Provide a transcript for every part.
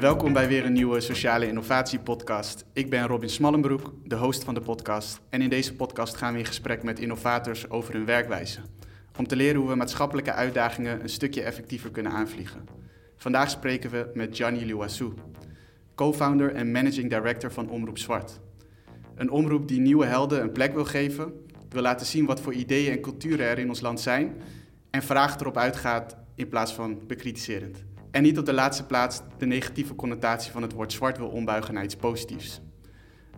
Welkom bij weer een nieuwe Sociale Innovatie Podcast. Ik ben Robin Smallenbroek, de host van de podcast. En in deze podcast gaan we in gesprek met innovators over hun werkwijze. Om te leren hoe we maatschappelijke uitdagingen een stukje effectiever kunnen aanvliegen. Vandaag spreken we met Gianni Louassou, co-founder en managing director van Omroep Zwart. Een omroep die nieuwe helden een plek wil geven, wil laten zien wat voor ideeën en culturen er in ons land zijn en vragen erop uitgaat in plaats van bekritiserend. En niet op de laatste plaats de negatieve connotatie van het woord zwart wil ombuigen naar iets positiefs.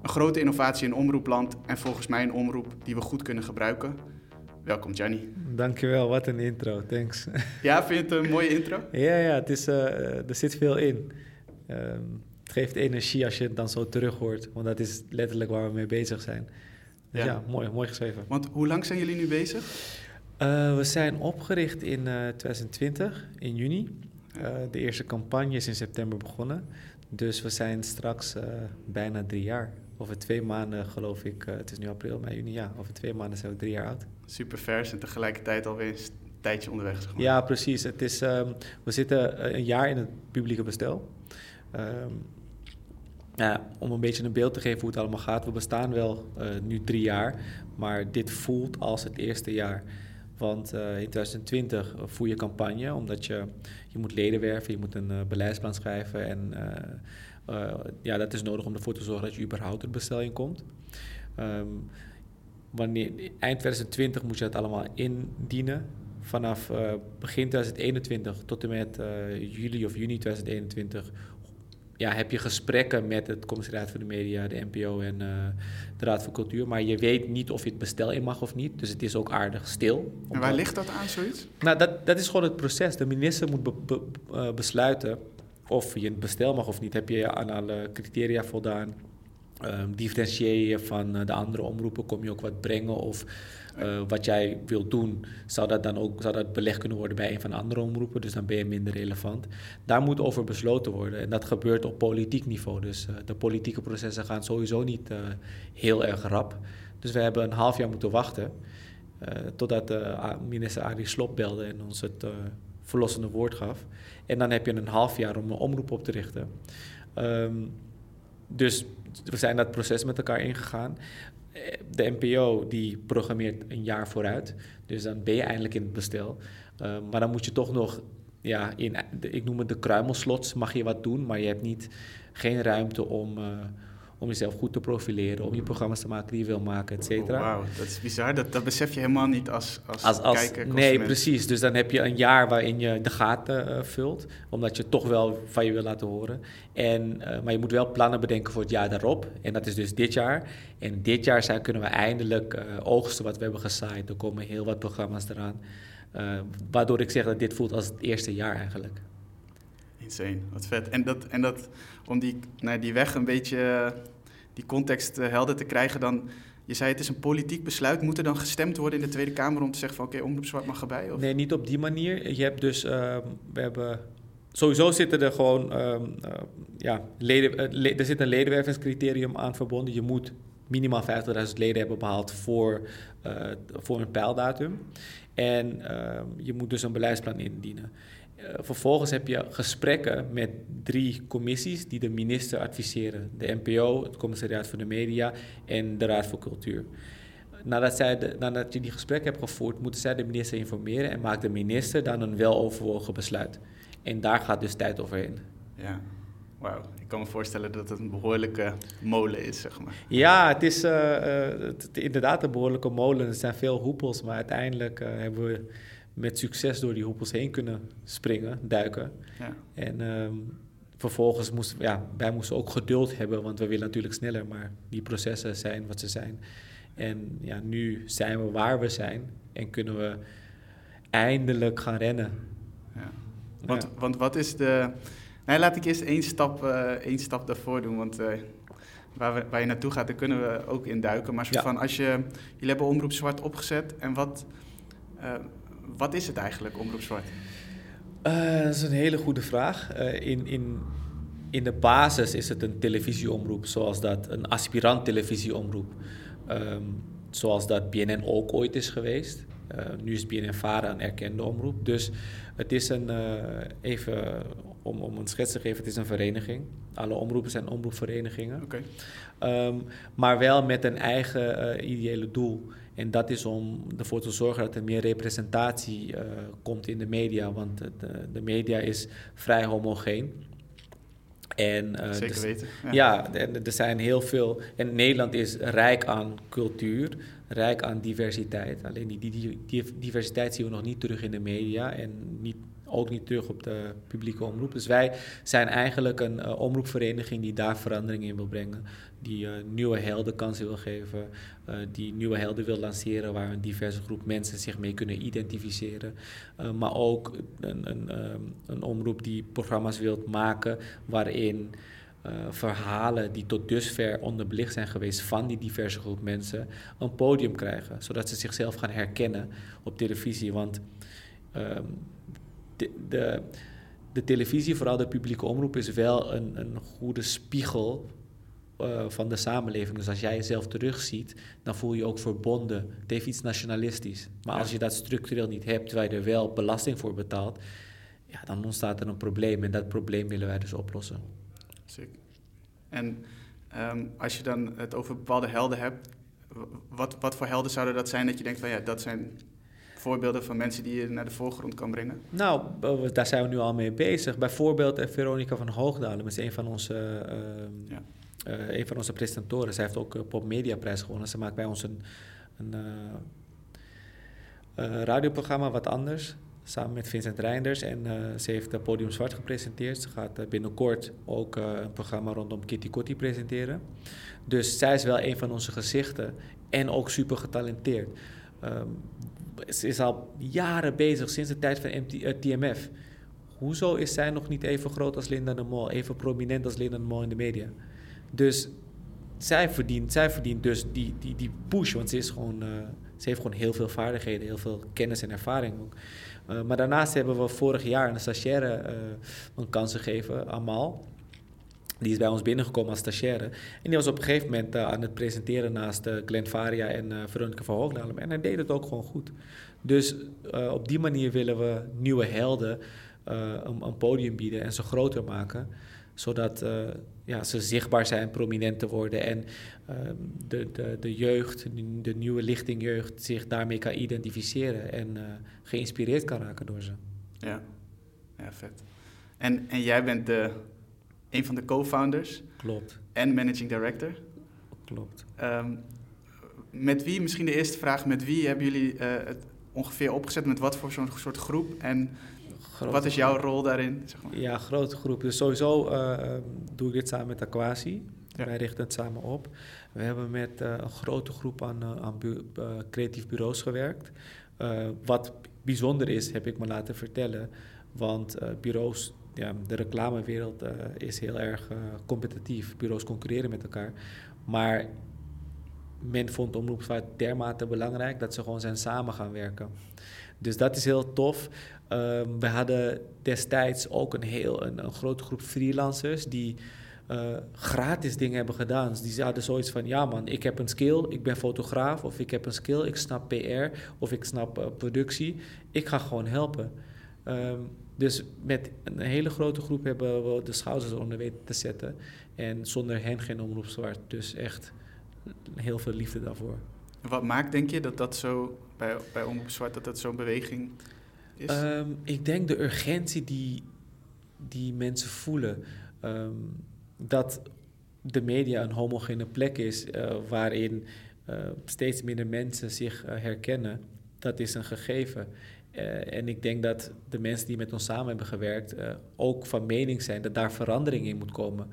Een grote innovatie in omroepland en volgens mij een omroep die we goed kunnen gebruiken. Welkom Gianni. Dankjewel, wat een intro, thanks. Ja, vind je het een mooie intro? ja, ja het is, uh, er zit veel in. Um, het geeft energie als je het dan zo terug hoort, want dat is letterlijk waar we mee bezig zijn. Dus ja, ja mooi, mooi geschreven. Want hoe lang zijn jullie nu bezig? Uh, we zijn opgericht in uh, 2020, in juni. Uh, de eerste campagne is in september begonnen. Dus we zijn straks uh, bijna drie jaar. Over twee maanden geloof ik, uh, het is nu april, mei, juni, ja. Over twee maanden zijn we drie jaar oud. Super vers en tegelijkertijd alweer een tijdje onderweg. Zeg maar. Ja, precies. Het is, um, we zitten een jaar in het publieke bestel. Um, ja, om een beetje een beeld te geven hoe het allemaal gaat. We bestaan wel nu drie jaar, maar dit voelt als het eerste jaar. Want uh, in 2020 voer je campagne, omdat je, je moet leden werven, je moet een uh, beleidsplan schrijven. En ja, dat is nodig om ervoor te zorgen dat je überhaupt er bestelling komt. Um, wanneer, eind 2020 moet je dat allemaal indienen. Vanaf begin 2021 tot en met juli of juni 2021 ja, heb je gesprekken met het commissariaat voor de media, de NPO en uh, de Raad voor Cultuur. Maar je weet niet of je het bestel in mag of niet. Dus het is ook aardig stil. En waar ligt dat aan, zoiets? Nou, dat, dat is gewoon het proces. De minister moet be, be, uh, besluiten of je het bestel mag of niet. Heb je aan alle criteria voldaan? Um, differentieer je van uh, de andere omroepen? Kom je ook wat brengen? Of uh, wat jij wilt doen, zou dat dan ook zou dat belegd kunnen worden bij een van de andere omroepen. Dus dan ben je minder relevant. Daar moet over besloten worden. En dat gebeurt op politiek niveau. Dus uh, de politieke processen gaan sowieso niet uh, heel erg rap. Dus we hebben een half jaar moeten wachten. totdat minister Arie Slop belde en ons het verlossende woord gaf. En dan heb je een half jaar om een omroep op te richten. Um, dus we zijn dat proces met elkaar ingegaan de NPO die programmeert een jaar vooruit. Dus dan ben je eindelijk in het bestel. Uh, maar dan moet je toch nog, ja, in, ik noem het de kruimelslots, mag je wat doen, maar je hebt niet, geen ruimte om, uh, om jezelf goed te profileren, om je programma's te maken die je wil maken, et cetera. Oh, Wauw, dat is bizar. Dat, dat besef je helemaal niet als, als, als, als kijker. Nee, precies. Dus dan heb je een jaar waarin je de gaten uh, vult, omdat je toch wel van je wil laten horen. En, uh, maar je moet wel plannen bedenken voor het jaar daarop. En dat is dus dit jaar. En dit jaar zijn, kunnen we eindelijk uh, oogsten wat we hebben gezaaid. Er komen heel wat programma's eraan. waardoor ik zeg dat dit voelt als het eerste jaar eigenlijk. Insane, wat vet. En, dat, en dat, om die, nou, die weg een beetje, die context uh, helder te krijgen, dan... Je zei het is een politiek besluit. Moet er dan gestemd worden in de Tweede Kamer om te zeggen van oké, okay, mag erbij? Of? Nee, niet op die manier. Je hebt dus, uh, we hebben... Sowieso zitten er gewoon, um, uh, ja, leden, le er zit een ledenwervingscriterium aan verbonden. Je moet minimaal 50.000 leden hebben behaald voor, voor een pijldatum. En je moet dus een beleidsplan indienen. Uh, vervolgens heb je gesprekken met drie commissies die de minister adviseren: de NPO, het Commissariaat voor de Media en de Raad voor Cultuur. Nadat, zij de, nadat je die gesprekken hebt gevoerd, moeten zij de minister informeren en maakt de minister dan een weloverwogen besluit. En daar gaat dus tijd overheen. Ja, wauw. Ik kan me voorstellen dat het een behoorlijke molen is, zeg maar. Ja, het is uh, uh, het, inderdaad een behoorlijke molen. Er zijn veel hoepels, maar uiteindelijk hebben we met succes door die hoepels heen kunnen springen, duiken. Ja. En um, vervolgens moesten ja, wij moesten ook geduld hebben, want we willen natuurlijk sneller, maar die processen zijn wat ze zijn. En ja, nu zijn we waar we zijn en kunnen we eindelijk gaan rennen. Ja. Want, ja. want wat is de. Nee, laat ik eerst één stap, uh, één stap daarvoor doen. Want uh, waar, we, waar je naartoe gaat, daar kunnen we ook in duiken. Maar ja. van als je. Jullie hebben Omroep Zwart opgezet. En wat. Uh, wat is het eigenlijk, Omroep Zwart? Uh, dat is een hele goede vraag. Uh, in, in, in de basis is het een televisieomroep, zoals dat een aspirant televisieomroep. Um, zoals dat BNN ook ooit is geweest. Uh, nu is BNN Vara een erkende omroep. Dus het is een, even om, om een schets te geven, het is een vereniging. Alle omroepen zijn omroepverenigingen. Oké. Ehm, maar wel met een eigen eh, ideële doel. En dat is om ervoor te zorgen dat er meer representatie eh, komt in de media. Want de, de media is vrij homogeen. En, eh, Zeker dus- weten. Ja, en er zijn heel veel. En Nederland is rijk aan cultuur, rijk aan diversiteit. Alleen die, die, die diversiteit zien we nog niet terug in de media en niet, ook niet terug op de publieke omroep. Dus wij zijn eigenlijk een uh, omroepvereniging die daar verandering in wil brengen. Die uh, nieuwe helden kansen wil geven. Uh, die nieuwe helden wil lanceren waar een diverse groep mensen zich mee kunnen identificeren. maar ook een, een, um, een omroep die programma's wil maken waarin. Verhalen die tot dusver onderbelicht zijn geweest van die diverse groep mensen een podium krijgen, zodat ze zichzelf gaan herkennen op televisie. Want um, de, de, de, televisie, vooral de publieke omroep, is wel een, een goede spiegel uh, van de samenleving. Dus als jij jezelf terugziet, dan voel je je ook verbonden. Het heeft iets nationalistisch. Maar ja. als je dat structureel niet hebt, terwijl je er wel belasting voor betaalt, ja, dan ontstaat er een probleem. En dat probleem willen wij dus oplossen. Zeker. En um, als je dan het over bepaalde helden hebt, wat, wat voor helden zouden dat zijn dat je denkt van ja, dat zijn voorbeelden van mensen die je naar de voorgrond kan brengen? Nou, daar zijn we nu al mee bezig. Bijvoorbeeld Veronica van Hoogdalen, dat is een van onze, uh, ja. uh, een van onze presentatoren. Zij heeft ook Pop Media Prijs gewonnen. Ze maakt bij ons een, een uh, radioprogramma wat anders. Samen met Vincent Reinders. En ze heeft het Podium Zwart gepresenteerd. Ze gaat binnenkort ook een programma rondom Kitty Kotti presenteren. Dus zij is wel een van onze gezichten. En ook super getalenteerd. Um, ze is al jaren bezig, sinds de tijd van TMF. Hoezo is zij nog niet even groot als Linda de Mol, even prominent als Linda de Mol in de media? Dus zij verdient, zij verdient dus die, die, die push, want ze, is gewoon, uh, ze heeft gewoon heel veel vaardigheden, heel veel kennis en ervaring ook. Uh, maar daarnaast hebben we vorig jaar een stagiaire een kans gegeven, Amal. Die is bij ons binnengekomen als stagiaire. En die was op een gegeven moment uh, aan het presenteren naast uh, Faria en uh, Veronica van Hoogdalen. En hij deed het ook gewoon goed. Dus op die manier willen we nieuwe helden een, een, podium bieden en ze groter maken. Zodat ja, ze zichtbaar zijn, prominenter worden. En de, de, de jeugd, de nieuwe lichting jeugd, zich daarmee kan identificeren. En geïnspireerd kan raken door ze. Ja, ja vet. En, en jij bent de een van de co-founders. Klopt. En managing director. Klopt. Um, met wie, misschien de eerste vraag, met wie hebben jullie uh, het ongeveer opgezet? Met wat voor soort, soort groep? En grote wat is jouw groep. rol daarin? Zeg maar? Ja, grote groep. Dus sowieso uh, doe ik dit samen met Aquasi. Ja. Wij richten het samen op. We hebben met uh, een grote groep aan, aan bu creatief bureaus gewerkt. wat bijzonder is, heb ik me laten vertellen. Want bureaus ja, de reclamewereld uh, is heel erg uh, competitief. Bureaus concurreren met elkaar. Maar men vond omroepsvaart dermate belangrijk dat ze gewoon zijn samen gaan werken. Dus dat is heel tof. Um, we hadden destijds ook een heel een, grote groep freelancers die uh, gratis dingen hebben gedaan. Dus die hadden zoiets van: ja, man, ik heb een skill, ik ben fotograaf, of ik heb een skill, ik snap PR, of ik snap productie. Ik ga gewoon helpen. Um, dus met een hele grote groep hebben we de schouders onder weten te zetten. En zonder hen geen omroep zwart. Dus echt heel veel liefde daarvoor. Wat maakt, denk je, dat dat zo bij, bij Omroep Zwart, dat dat zo'n beweging is? Um, ik denk de urgentie die, die mensen voelen. Um, dat de media een homogene plek is uh, waarin uh, steeds minder mensen zich uh, herkennen. Dat is een gegeven. Uh, en ik denk dat de mensen die met ons samen hebben gewerkt uh, ook van mening zijn dat daar verandering in moet komen.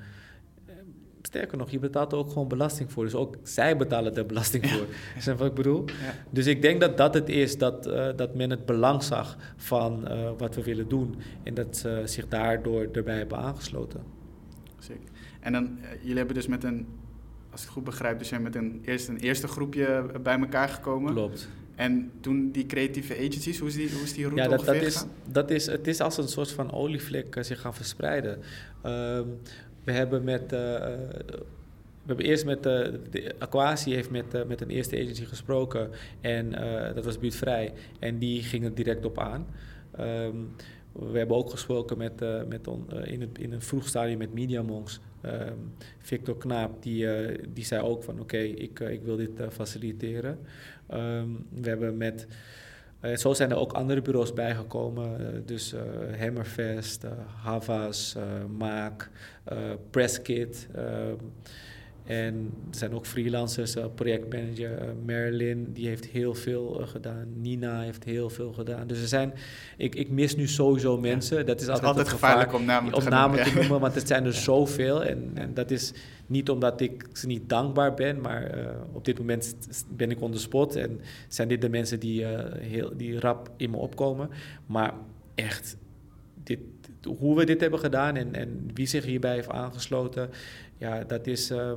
Uh, sterker nog, je betaalt er ook gewoon belasting voor. Dus ook zij betalen er belasting voor. Ja. Is dat wat ik bedoel? Ja. Dus ik denk dat dat het is, dat, dat men het belang zag van wat we willen doen. En dat ze zich daardoor erbij hebben aangesloten. Zeker. En dan, jullie hebben dus met een, als ik het goed begrijp, dus zijn met een, eerst een eerste groepje bij elkaar gekomen. Klopt. En toen die creatieve agencies, hoe is die, hoe is die route ja, dat, dat is, gegaan? dat is, Het is als een soort van olievlek uh, zich gaan verspreiden. Um, we hebben met... Uh, we hebben eerst met uh, de Aquasi heeft met, uh, met een eerste agency gesproken en uh, dat was buurtvrij en die ging er direct op aan. Um, we hebben ook gesproken met, met on, in, het, in een vroeg stadium met Mediamonks. Um, Victor Knaap, die, die zei ook van oké, ik, ik wil dit faciliteren. Um, we hebben met zo zijn er ook andere bureaus bijgekomen. Dus Hammerfest, Havas, Maak, Presskit. En er zijn ook freelancers, projectmanager Marilyn, die heeft heel veel gedaan. Nina heeft heel veel gedaan. Dus er zijn, ik, ik mis nu sowieso mensen. Dat is altijd, altijd gevaarlijk om namen te, om namen te noemen, want het zijn er zoveel. En, en dat is niet omdat ik ze niet dankbaar ben, maar uh, op dit moment ben ik on the spot. En zijn dit de mensen die, uh, heel, die rap in me opkomen. Maar echt, dit, hoe we dit hebben gedaan en, en wie zich hierbij heeft aangesloten, ja, dat is uh,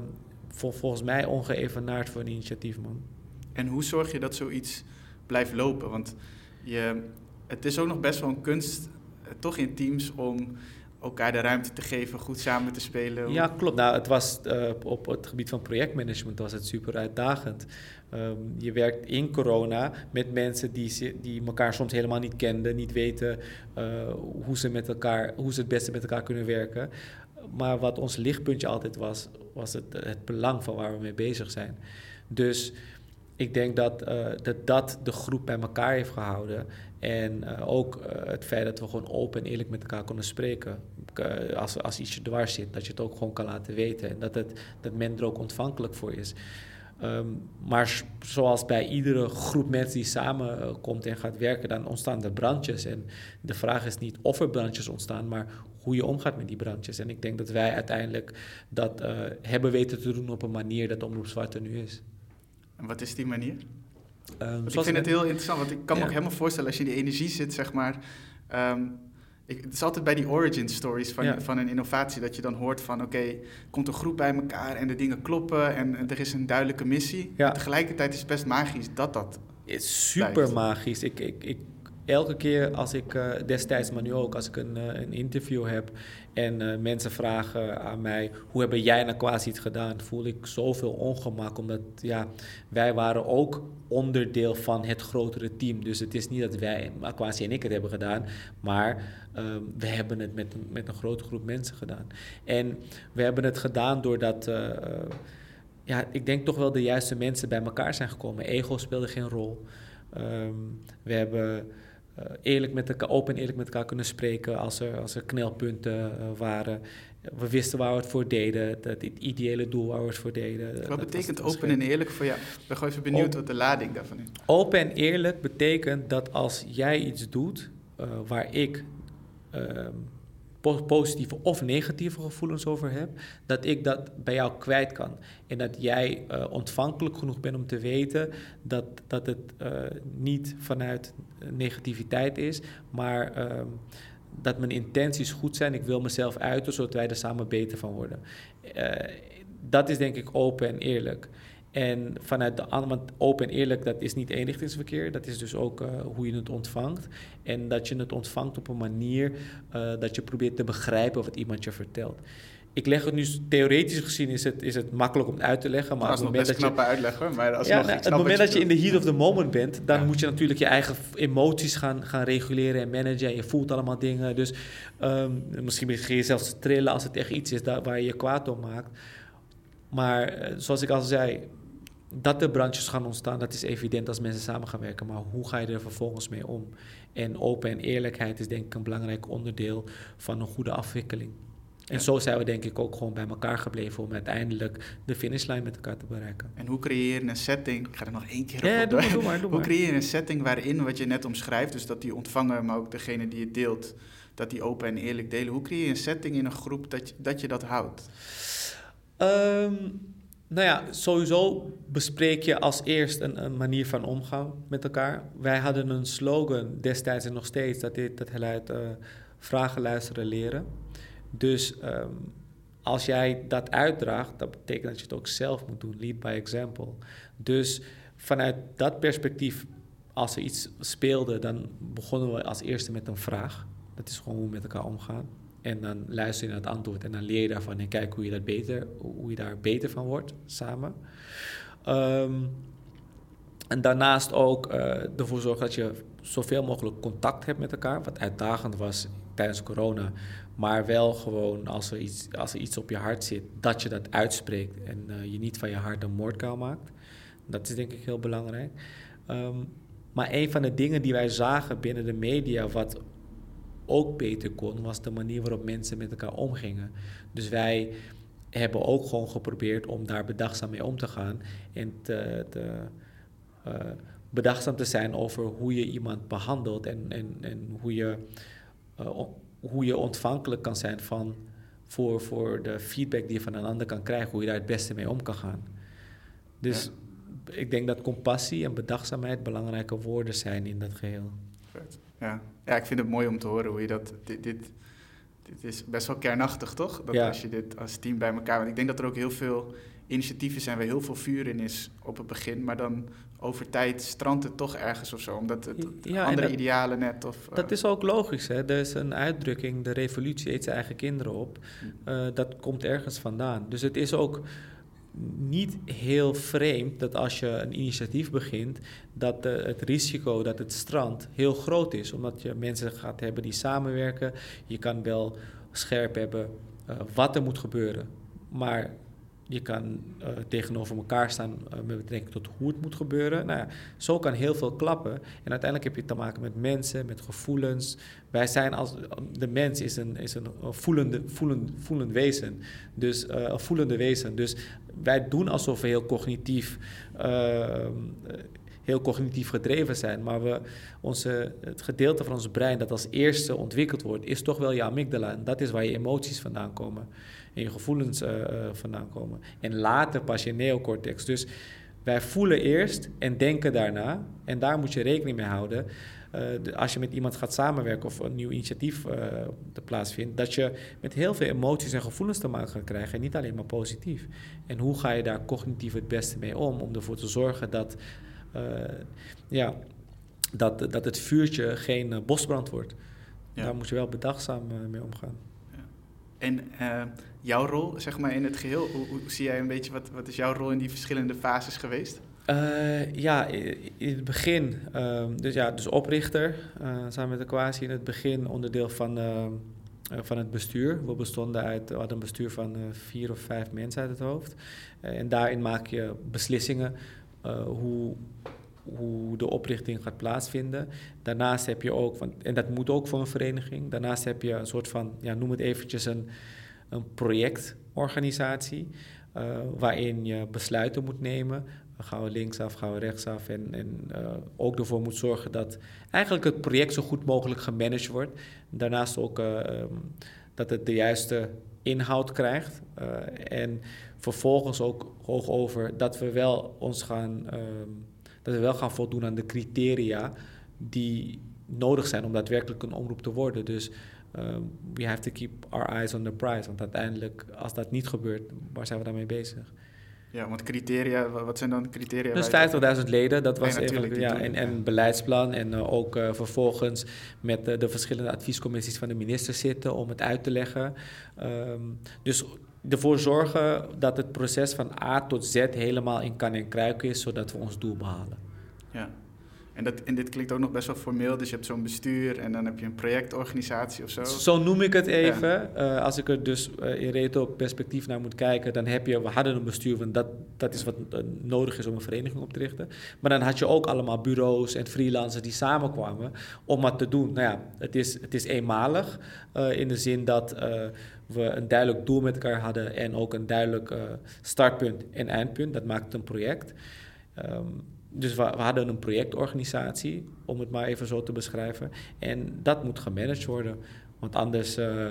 vol, volgens mij ongeëvenaard voor een initiatief, man. En hoe zorg je dat zoiets blijft lopen? Want je, het is ook nog best wel een kunst, toch in teams, om elkaar de ruimte te geven, goed samen te spelen? Ja, klopt. Nou, het was uh, op het gebied van projectmanagement was het super uitdagend. Um, je werkt in corona met mensen die, die elkaar soms helemaal niet kenden, niet weten uh, hoe ze met elkaar, hoe ze het beste met elkaar kunnen werken. Maar wat ons lichtpuntje altijd was, was het, het belang van waar we mee bezig zijn. Dus ik denk dat, uh, dat dat de groep bij elkaar heeft gehouden. En uh, ook het feit dat we gewoon open en eerlijk met elkaar konden spreken. als, als iets je dwars zit, dat je het ook gewoon kan laten weten. En dat, het, dat men er ook ontvankelijk voor is. Um, maar zoals bij iedere groep mensen die samenkomt en gaat werken, dan ontstaan er brandjes. En de vraag is niet of er brandjes ontstaan, maar hoe je omgaat met die brandjes. En ik denk dat wij uiteindelijk dat hebben weten te doen op een manier dat Omroep Zwart er nu is. En wat is die manier? Um, ik vind het heel interessant, want ik kan me ook helemaal voorstellen als je in die energie zit, zeg maar. Um, ik, het is altijd bij die origin stories van, van een innovatie dat je dan hoort van oké, komt een groep bij elkaar en de dingen kloppen en, er is een duidelijke missie. Ja. Tegelijkertijd is het best magisch dat dat. Het is super blijft. magisch. Ik, ik, ik elke keer als ik uh, destijds, maar nu ook, als ik een, uh, een interview heb en uh, mensen vragen aan mij, hoe hebben jij nou quasi het gedaan? Voel ik zoveel ongemak, omdat ja, wij waren ook onderdeel van het grotere team. Dus het is niet dat wij, Aquasi en ik het hebben gedaan, maar ehm, we hebben het met, met een grote groep mensen gedaan. En we hebben het gedaan doordat ja, ik denk toch wel de juiste mensen bij elkaar zijn gekomen. Ego speelde geen rol. Um, we hebben eerlijk met elkaar, open en eerlijk met elkaar kunnen spreken als er, als er knelpunten uh, waren. We wisten waar we het voor deden, dat het ideële doel waar we het voor deden. Wat betekent open en eerlijk voor jou? Ik ben gewoon even benieuwd wat de lading daarvan is. Open en eerlijk betekent dat als jij iets doet uh, waar ik ehm, positieve of negatieve gevoelens over heb, dat ik dat bij jou kwijt kan. En dat jij uh, ontvankelijk genoeg bent om te weten dat, dat het uh, niet vanuit negativiteit is, maar uh, dat mijn intenties goed zijn. Ik wil mezelf uiten, zodat wij er samen beter van worden. Eh, dat is denk ik open en eerlijk. En vanuit de andere, want open en eerlijk, dat is niet eenrichtingsverkeer. Dat is dus ook uh, hoe je het ontvangt. En dat je het ontvangt op een manier uh, dat je probeert te begrijpen wat iemand je vertelt. Ik leg het nu theoretisch gezien is het, is het makkelijk om het uit te leggen. Maar dat is nog best knappe uitleggen. Maar als ja, nou, het moment dat je in de heat of the moment bent, dan ja. moet je natuurlijk je eigen emoties gaan, gaan reguleren en managen. En je voelt allemaal dingen. Dus um, misschien begin je zelfs te trillen als het echt iets is daar, waar je je kwaad om maakt. Maar uh, zoals ik al zei, dat er brandjes gaan ontstaan, dat is evident als mensen samen gaan werken. Maar hoe ga je er vervolgens mee om? En open en eerlijkheid is denk ik een belangrijk onderdeel van een goede afwikkeling. En ja. zo zijn we denk ik ook gewoon bij elkaar gebleven om uiteindelijk de finishlijn met elkaar te bereiken. En hoe creëer je een setting, ik ga er nog één keer ja, op doe, doe, maar, doe Hoe creëer je een setting waarin, wat je net omschrijft, dus dat die ontvanger, maar ook degene die het deelt, dat die open en eerlijk delen. Hoe creëer je een setting in een groep dat je dat, je dat houdt? Um, nou ja, sowieso bespreek je als eerst een, een, manier van omgaan met elkaar. Wij hadden een slogan destijds en nog steeds, dat, dit, dat luidt uh, vragen, luisteren, leren. Dus um, als jij dat uitdraagt, dat betekent dat je het ook zelf moet doen, lead by example. Dus vanuit dat perspectief, als er iets speelde, dan begonnen we als eerste met een vraag. Dat is gewoon hoe we met elkaar omgaan. En dan luister je naar het antwoord en dan leer je daarvan en kijk hoe je, dat beter, hoe je daar beter van wordt samen. Um, En daarnaast ook uh, ervoor zorgen dat je zoveel mogelijk contact hebt met elkaar. Wat uitdagend was tijdens corona. Maar wel gewoon als er iets, als er iets op je hart zit, dat je dat uitspreekt. En uh, je niet van je hart een moordkuil maakt. Dat is denk ik heel belangrijk. Um, maar een van de dingen die wij zagen binnen de media, wat ook beter kon, was de manier waarop mensen met elkaar omgingen. Dus wij hebben ook gewoon geprobeerd om daar bedachtzaam mee om te gaan. En te, te uh, bedachtzaam te zijn over hoe je iemand behandelt en, en, en hoe, je, uh, hoe je ontvankelijk kan zijn van, voor, voor de feedback die je van een ander kan krijgen, hoe je daar het beste mee om kan gaan. Dus ik denk dat compassie en bedachtzaamheid belangrijke woorden zijn in dat geheel. Ja. Ja, ik vind het mooi om te horen hoe je dat. Dit, dit, dit is best wel kernachtig, toch? Dat als je dit als team bij elkaar. Want ik denk dat er ook heel veel initiatieven zijn waar heel veel vuur in is op het begin, maar dan over tijd strandt het toch ergens of zo, omdat het andere idealen net of... Dat is ook logisch, hè. Er is een uitdrukking, de revolutie eet zijn eigen kinderen op. Hm. Eh, dat komt ergens vandaan. Dus het is ook niet heel vreemd dat als je een initiatief begint, dat het risico dat het strand heel groot is. Omdat je mensen gaat hebben die samenwerken. Je kan wel scherp hebben uh, wat er moet gebeuren. Maar je kan uh, tegenover elkaar staan uh, met betrekking tot hoe het moet gebeuren. Nou ja, zo kan heel veel klappen. En uiteindelijk heb je te maken met mensen, met gevoelens. Wij zijn als... De mens is een, is een voelende, voelend, voelend wezen. Dus een voelende wezen. Dus wij doen alsof we heel cognitief... heel cognitief gedreven zijn, maar we, onze, het gedeelte van ons brein dat als eerste ontwikkeld wordt, is toch wel je amygdala. En dat is waar je emoties vandaan komen en je gevoelens uh, vandaan komen. En later pas je neocortex. Dus wij voelen eerst en denken daarna. En daar moet je rekening mee houden. Uh, als je met iemand gaat samenwerken of een nieuw initiatief uh, plaatsvindt, dat je met heel veel emoties en gevoelens te maken gaat krijgen en niet alleen maar positief. En hoe ga je daar cognitief het beste mee om, om ervoor te zorgen dat, ja, dat, dat het vuurtje geen bosbrand wordt. Ja. Daar moet je wel bedachtzaam mee omgaan. En jouw rol, zeg maar, in het geheel, hoe, hoe, zie jij een beetje, wat, wat is jouw rol in die verschillende fases geweest? Uh, ja, in het begin, uh, dus ja, dus oprichter, uh, samen met de quasi in het begin onderdeel van, van het bestuur. We bestonden uit, we hadden een bestuur van vier of vijf mensen uit het hoofd. en daarin maak je beslissingen hoe, hoe de oprichting gaat plaatsvinden. Daarnaast heb je ook, en dat moet ook voor een vereniging, daarnaast heb je een soort van, ja, noem het eventjes een, een projectorganisatie, uh, waarin je besluiten moet nemen. Gaan we linksaf, gaan we rechtsaf en, en uh, ook ervoor moet zorgen dat eigenlijk het project zo goed mogelijk gemanaged wordt. Daarnaast ook um, dat het de juiste inhoud krijgt. en vervolgens ook hoog over dat we wel ons gaan um, dat we wel gaan voldoen aan de criteria die nodig zijn om daadwerkelijk een omroep te worden. Dus um, we have to keep our eyes on the prize. Want uiteindelijk, als dat niet gebeurt, waar zijn we daarmee bezig? Ja, want criteria, wat zijn dan criteria? Dus 50.000 leden, dat was even, ja, en, en beleidsplan. En uh, ook uh, vervolgens met uh, de verschillende adviescommissies van de minister zitten om het uit te leggen. Um, dus ervoor zorgen dat het proces van A tot Z helemaal in kan en kruiken is, zodat we ons doel behalen. Ja. En, dat, en dit klinkt ook nog best wel formeel, dus je hebt zo'n bestuur en dan heb je een projectorganisatie of zo. Zo noem ik het even. Uh, als ik er dus uh, in reto perspectief naar moet kijken, dan heb je, we hadden een bestuur, want dat, dat is wat uh, nodig is om een vereniging op te richten. Maar dan had je ook allemaal bureaus en freelancers die samenkwamen om wat te doen. Nou ja, het is, het is eenmalig in de zin dat we een duidelijk doel met elkaar hadden en ook een duidelijk startpunt en eindpunt. Dat maakt een project. Um, dus we, we, hadden een projectorganisatie, om het maar even zo te beschrijven. En dat moet gemanaged worden. Want anders, uh, uh,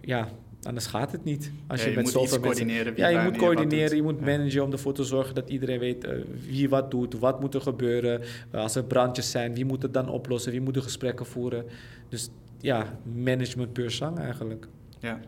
ja, anders gaat het niet. Als ja, je, je, met zoveel coördineren. Ja, je moet coördineren, je moet managen om ervoor te zorgen dat iedereen weet wie wat doet, wat moet er gebeuren. als er brandjes zijn, wie moet het dan oplossen, wie moet de gesprekken voeren. Dus ja, management puur zang eigenlijk. Ja.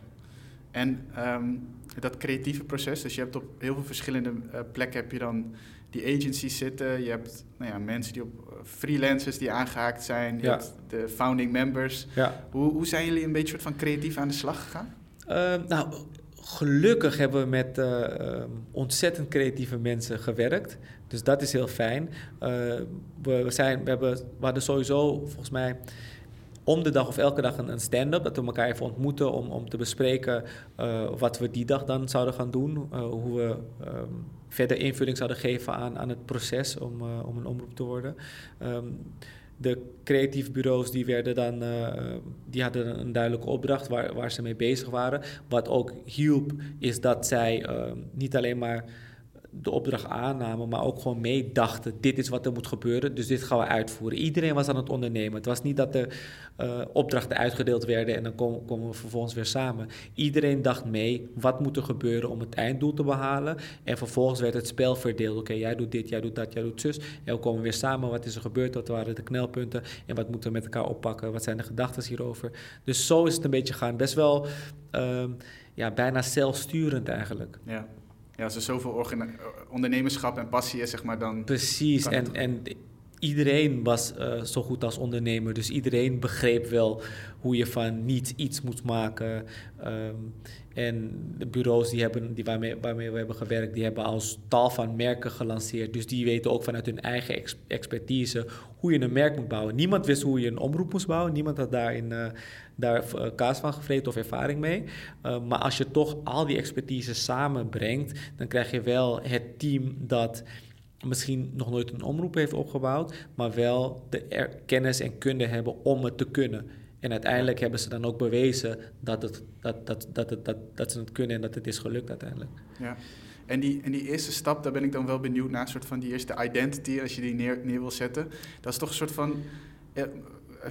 En um, dat creatieve proces, dus je hebt op heel veel verschillende plekken heb je dan die agencies zitten. Je hebt nou ja, mensen die op eh, freelancers die aangehaakt zijn. Je hebt de founding members. Ja. Hoe, hoe zijn jullie een beetje soort van creatief aan de slag gegaan? Uh, nou, gelukkig hebben we met eh, ehm, ontzettend creatieve mensen gewerkt. Dus dat is heel fijn. Uh, we, zijn, we, hebben, we hadden sowieso volgens mij om de dag of elke dag een, een stand-up. Dat we elkaar even ontmoeten om, om te bespreken uh, wat we die dag dan zouden gaan doen. Uh, hoe we um, verder invulling zouden geven aan, aan het proces om, uh, om een omroep te worden. Um, de creatieve bureaus die werden dan, die hadden een duidelijke opdracht waar, waar ze mee bezig waren. Wat ook hielp, is dat zij niet alleen maar de opdracht aannamen, maar ook gewoon meedachten: dit is wat er moet gebeuren, dus dit gaan we uitvoeren. Iedereen was aan het ondernemen. Het was niet dat de uh, opdrachten uitgedeeld werden en dan komen, komen, we vervolgens weer samen. Iedereen dacht mee: wat moet er gebeuren om het einddoel te behalen? En vervolgens werd het spel verdeeld: oké, jij doet dit, jij doet dat, jij doet zus. En we komen weer samen: wat is er gebeurd? Wat waren de knelpunten? En wat moeten we met elkaar oppakken? Wat zijn de gedachten hierover? Dus zo is het een beetje gaan. Best wel uh, ja, bijna zelfsturend eigenlijk. Ja. Ja, als er zoveel ondernemerschap en passie is, zeg maar, dan... Precies, en, en iedereen was uh, zo goed als ondernemer. Dus iedereen begreep wel hoe je van niets iets moet maken. Um, en de bureaus die hebben, die waarmee, waarmee we hebben gewerkt, die hebben als tal van merken gelanceerd. Dus die weten ook vanuit hun eigen ex expertise hoe je een merk moet bouwen. Niemand wist hoe je een omroep moest bouwen. Niemand had daarin uh, daar uh, kaas van gevreten of ervaring mee. Uh, maar als je toch al die expertise samenbrengt, dan krijg je wel het team dat misschien nog nooit een omroep heeft opgebouwd, maar wel de kennis en kunde hebben om het te kunnen. En uiteindelijk hebben ze dan ook bewezen dat, het, dat, dat, dat, het, dat, dat ze het kunnen en dat het is gelukt uiteindelijk. Ja. En die, en die eerste stap, daar ben ik dan wel benieuwd naar, een soort van die eerste identity, als je die neer, neer wil zetten. Dat is toch een soort van, eh,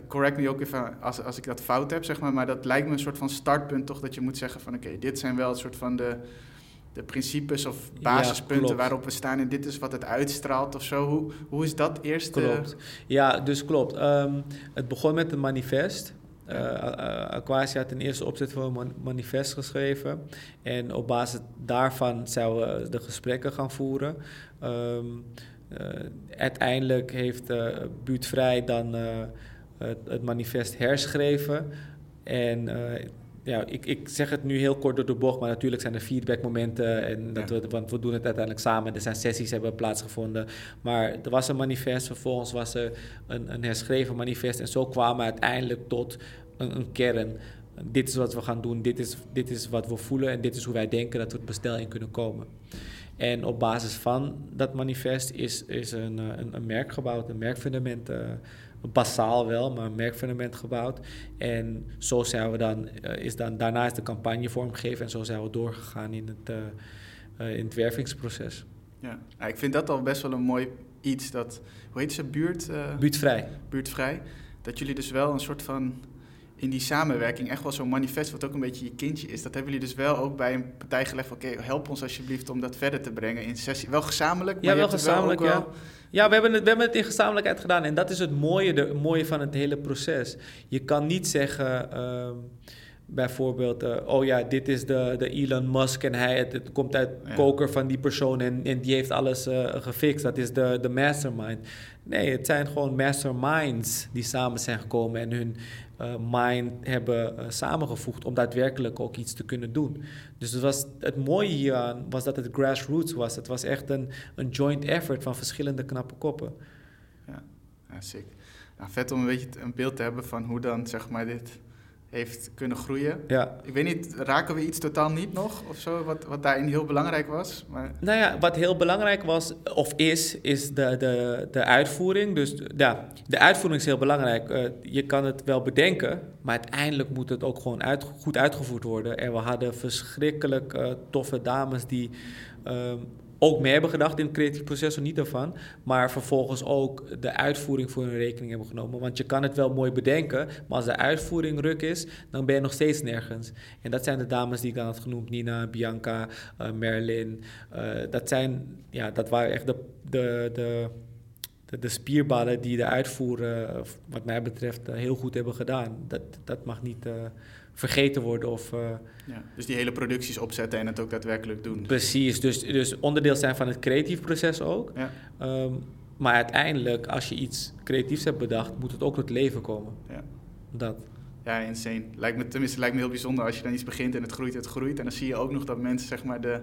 correct me ook even als, als ik dat fout heb, zeg maar, maar dat lijkt me een soort van startpunt toch, dat je moet zeggen van oké, dit zijn wel een soort van de, de principes of basispunten ja, waarop we staan en dit is wat het uitstraalt of zo. Hoe, hoe is dat eerst? Klopt. Ja, dus klopt. Um, het begon met een manifest. Uh, Aquasia had een eerste opzet voor een manifest geschreven. En op basis daarvan zouden we de gesprekken gaan voeren. Um, uh, uiteindelijk heeft uh, Buurtvrij dan het, het, manifest herschreven. En ja, ik, ik zeg het nu heel kort door de bocht, maar natuurlijk zijn er feedbackmomenten. En dat we, want we doen het uiteindelijk samen. Er zijn sessies hebben plaatsgevonden. Maar er was een manifest, vervolgens was er een, een herschreven manifest. En zo kwamen we uiteindelijk tot een, een kern. Dit is wat we gaan doen, dit is, dit is wat we voelen en dit is hoe wij denken dat we het bestel in kunnen komen. En op basis van dat manifest is, is een, een, een merk gebouwd, een merkfundament uh, basaal wel, maar een merkfundament gebouwd. En zo zijn we dan, uh, is dan, daarna is de campagne vormgegeven en zo zijn we doorgegaan in het, uh, in het wervingsproces. Ja. ja. ik vind dat al best wel een mooi iets, dat, hoe heet ze, buurt? buurtvrij. Buurtvrij. Dat jullie dus wel een soort van in die samenwerking echt wel zo'n manifest, wat ook een beetje je kindje is. Dat hebben jullie dus wel ook bij een partij gelegd. Oké, help ons alsjeblieft om dat verder te brengen in sessie. Wel gezamenlijk, ja, wel gezamenlijk, wel ja. Ja, we hebben, het, we hebben het in gezamenlijkheid gedaan. En dat is het mooie, de, mooie van het hele proces. Je kan niet zeggen... Uh, bijvoorbeeld, uh, oh ja, dit is de, de Elon Musk en hij, het, het komt uit ja. koker van die persoon en, en die heeft alles uh, gefixt. Dat is de, de mastermind. Nee, het zijn gewoon masterminds die samen zijn gekomen en hun mind hebben samengevoegd om daadwerkelijk ook iets te kunnen doen. Dus het, was, het mooie hieraan was dat het grassroots was. Het was echt een, een joint effort van verschillende knappe koppen. Ja, ja sick. Vet om een beetje een beeld te hebben van hoe dan zeg maar dit heeft kunnen groeien. Ja. Ik weet niet, raken we iets totaal niet nog of zo, wat, wat daarin heel belangrijk was? Maar... Nou ja, wat heel belangrijk was of is, is de, de, de uitvoering. Dus ja, de uitvoering is heel belangrijk. Uh, je kan het wel bedenken, maar uiteindelijk moet het ook gewoon uit, goed uitgevoerd worden. En we hadden verschrikkelijk uh, toffe dames die... Um, ook mee hebben gedacht in het creatief proces, niet ervan. Maar vervolgens ook de uitvoering voor hun rekening hebben genomen. Want je kan het wel mooi bedenken, maar als de uitvoering ruk is, dan ben je nog steeds nergens. En dat zijn de dames die ik dan had genoemd: Nina, Bianca, uh, Merlin. Uh, dat, zijn, ja, dat waren echt de, de, de, de, spierballen die de uitvoer, uh, wat mij betreft, heel goed hebben gedaan. Dat, dat mag niet vergeten worden. Of, uh, ja, dus die hele producties opzetten en het ook daadwerkelijk doen. Precies, dus, dus onderdeel zijn van het creatief proces ook. Ja. Um, maar uiteindelijk, als je iets creatiefs hebt bedacht, moet het ook tot leven komen. Ja. Dat. Ja, insane. Lijkt me, tenminste, lijkt me heel bijzonder als je dan iets begint en het groeit het groeit. En dan zie je ook nog dat mensen zeg maar, de,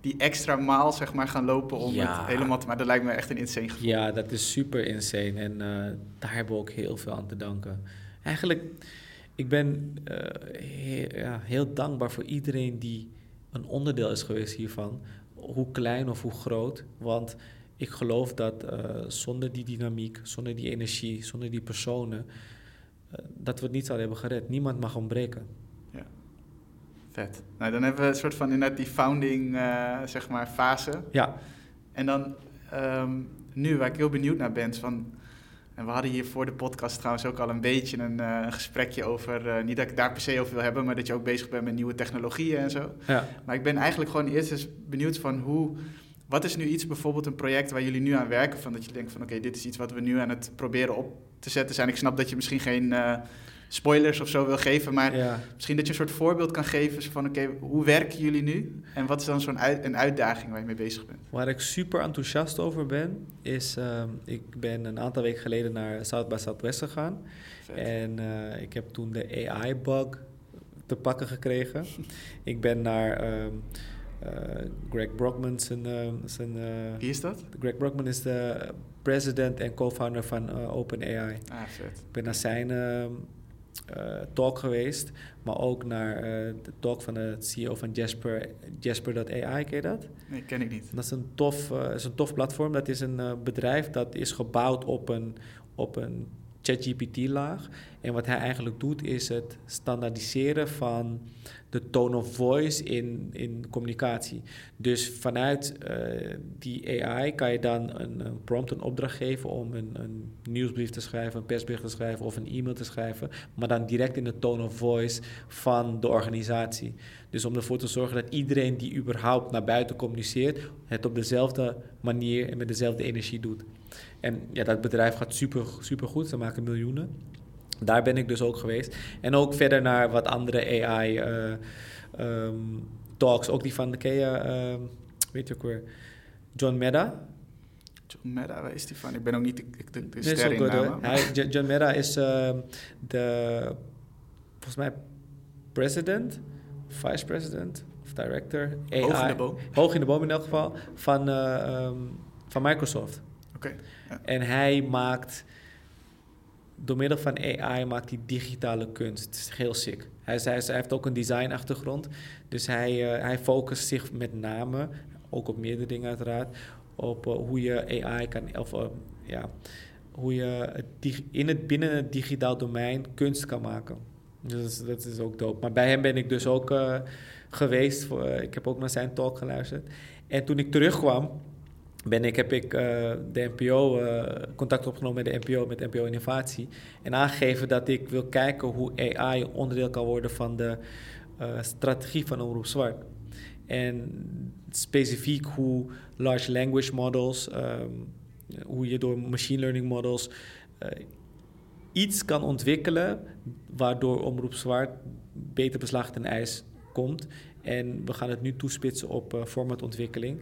die extra maal zeg maar, gaan lopen om Ja. het helemaal te... Maar dat lijkt me echt een insane gevoel. Ja, dat is super insane. En eh, daar hebben we ook heel veel aan te danken. Eigenlijk, ik ben eh, he- ja, heel dankbaar voor iedereen die een onderdeel is geweest hiervan. Hoe klein of hoe groot. Want ik geloof dat eh, zonder die dynamiek, zonder die energie, zonder die personen, eh, dat we het niet zouden hebben gered. Niemand mag ontbreken. Vet. Nou, dan hebben we een soort van inderdaad die founding zeg maar, fase. Ja, En dan ehm, nu, waar ik heel benieuwd naar ben, van... En we hadden hier voor de podcast trouwens ook al een beetje een eh, gesprekje over... eh, niet dat ik daar per se over wil hebben, maar dat je ook bezig bent met nieuwe technologieën en zo. ja. Maar ik ben eigenlijk gewoon eerst eens benieuwd van hoe... Wat is nu iets, bijvoorbeeld een project waar jullie nu aan werken? Van dat je denkt van oké, dit is iets wat we nu aan het proberen op te zetten zijn. Ik snap dat je misschien geen eh, spoilers of zo wil geven, maar ja. misschien dat je een soort voorbeeld kan geven van oké, hoe werken jullie nu? En wat is dan zo'n uit, een uitdaging waar je mee bezig bent? Waar ik super enthousiast over ben, is ehm, ik ben een aantal weken geleden naar South by Southwest gegaan. Vet. En eh, ik heb toen de AI-bug te pakken gekregen. ik ben naar ehm, eh, Greg Brockman, zijn, ehm, zijn, eh, Wie is dat? Greg Brockman is de president en co-founder van OpenAI. Ah, vet. Ik ben naar zijn talk geweest, maar ook naar eh, de talk van de CEO van Jasper, Jasper.ai, ken je dat? Nee, ken ik niet. Dat is een tof, eh, is een tof platform. Dat is een eh, bedrijf dat is gebouwd op een, op een ChatGPT-laag. En wat hij eigenlijk doet, is het standaardiseren van de tone of voice in, in communicatie. Dus vanuit eh, die AI kan je dan een, een prompt, een opdracht geven om een, een nieuwsbrief te schrijven, een persbericht te schrijven of een e-mail te schrijven, maar dan direct in de tone of voice van de organisatie. Dus om ervoor te zorgen dat iedereen die überhaupt naar buiten communiceert, het op dezelfde manier en met dezelfde energie doet. En ja, dat bedrijf gaat super, super goed. Ze maken miljoenen. Daar ben ik dus ook geweest. En ook verder naar wat andere AI eh, ehm, talks. Ook die van, de je, ehm, weet je ook weer, John Meda. John Meda, waar is die van? Ik ben ook niet de, de, de ster in John Meda is ehm, de, volgens mij, president, vice president of director. AI, Hoog in de boom. Hoog in de boom in elk geval, van, eh, van Microsoft. Oké. En hij maakt, door middel van AI maakt hij digitale kunst. Het is heel sick. Hij, hij, heeft ook een designachtergrond. Dus hij, eh, hij focust zich met name, ook op meerdere dingen uiteraard, op eh, hoe je AI kan, of eh, ja, hoe je in het, binnen het digitaal domein kunst kan maken. Dus dat is, ook dope. Maar bij hem ben ik dus ook geweest. Ik heb ook naar zijn talk geluisterd. En toen ik terugkwam, ben ik, heb ik eh, de NPO, eh, contact opgenomen met de NPO, met NPO Innovatie. En aangegeven dat ik wil kijken hoe AI onderdeel kan worden van de eh, strategie van Omroep Zwart. En specifiek hoe large language models, ehm, hoe je door machine learning models iets kan ontwikkelen waardoor Omroep Zwart beter beslag ten ijs komt. En we gaan het nu toespitsen op formatontwikkeling.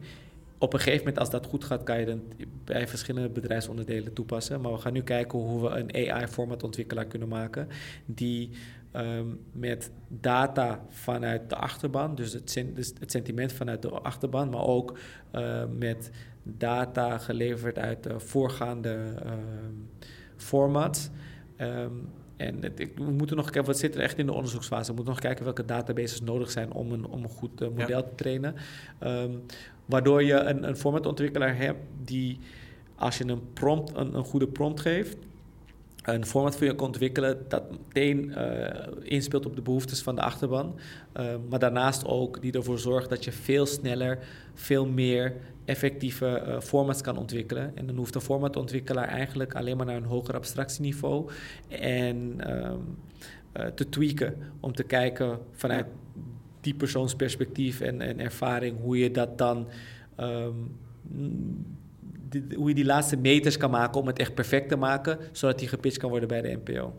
Op een gegeven moment, als dat goed gaat, kan je dan bij verschillende bedrijfsonderdelen toepassen. Maar we gaan nu kijken hoe we een AI-formatontwikkelaar kunnen maken. Die ehm, met data vanuit de achterban, dus het, sen- dus het sentiment vanuit de achterban, maar ook eh, met data geleverd uit de voorgaande ehm, formats. Ehm, en het, we moeten nog kijken, wat zit er echt in de onderzoeksfase? We moeten nog kijken welke databases nodig zijn om een, om een goed eh, model te trainen. Ehm, waardoor je een, een formatontwikkelaar hebt die, als je een, prompt, een, een goede prompt geeft, een format voor je kan ontwikkelen dat meteen eh, inspeelt op de behoeftes van de achterban. Eh, maar daarnaast ook die ervoor zorgt dat je veel sneller, veel meer effectieve eh, formats kan ontwikkelen. En dan hoeft de formatontwikkelaar eigenlijk alleen maar naar een hoger abstractieniveau en ehm, eh, te tweaken om te kijken vanuit die persoons perspectief en, en ervaring hoe je dat dan ehm, die- hoe je die laatste meters kan maken om het echt perfect te maken, zodat die gepitcht kan worden bij de NPO.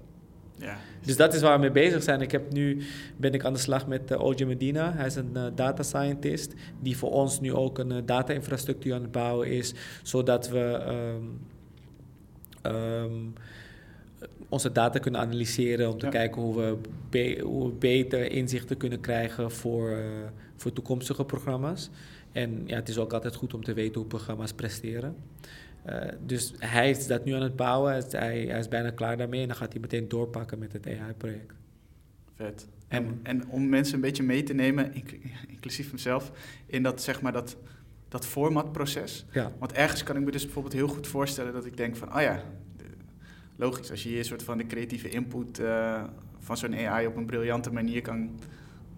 Ja. Dus dat is waar we mee bezig zijn. Ik heb nu ben ik aan de slag met uh, OJ Medina. Hij is een eh, data scientist die voor ons nu ook een eh, data-infrastructuur aan het bouwen is, zodat we ehm, ehm, onze data kunnen analyseren om te kijken hoe we, be hoe we beter inzichten kunnen krijgen voor, uh, voor toekomstige programma's. En ja, het is ook altijd goed om te weten hoe programma's presteren. Uh, dus hij is dat nu aan het bouwen, hij, hij, is bijna klaar daarmee en dan gaat hij meteen doorpakken met het AI-project. Vet. En, en om mensen een beetje mee te nemen, inclusief mezelf, in dat, zeg maar, dat, dat formatproces. Ja. Want ergens kan ik me dus bijvoorbeeld heel goed voorstellen dat ik denk van, oh ja, logisch, als je een soort van de creatieve input uh, van zo'n AI op een briljante manier kan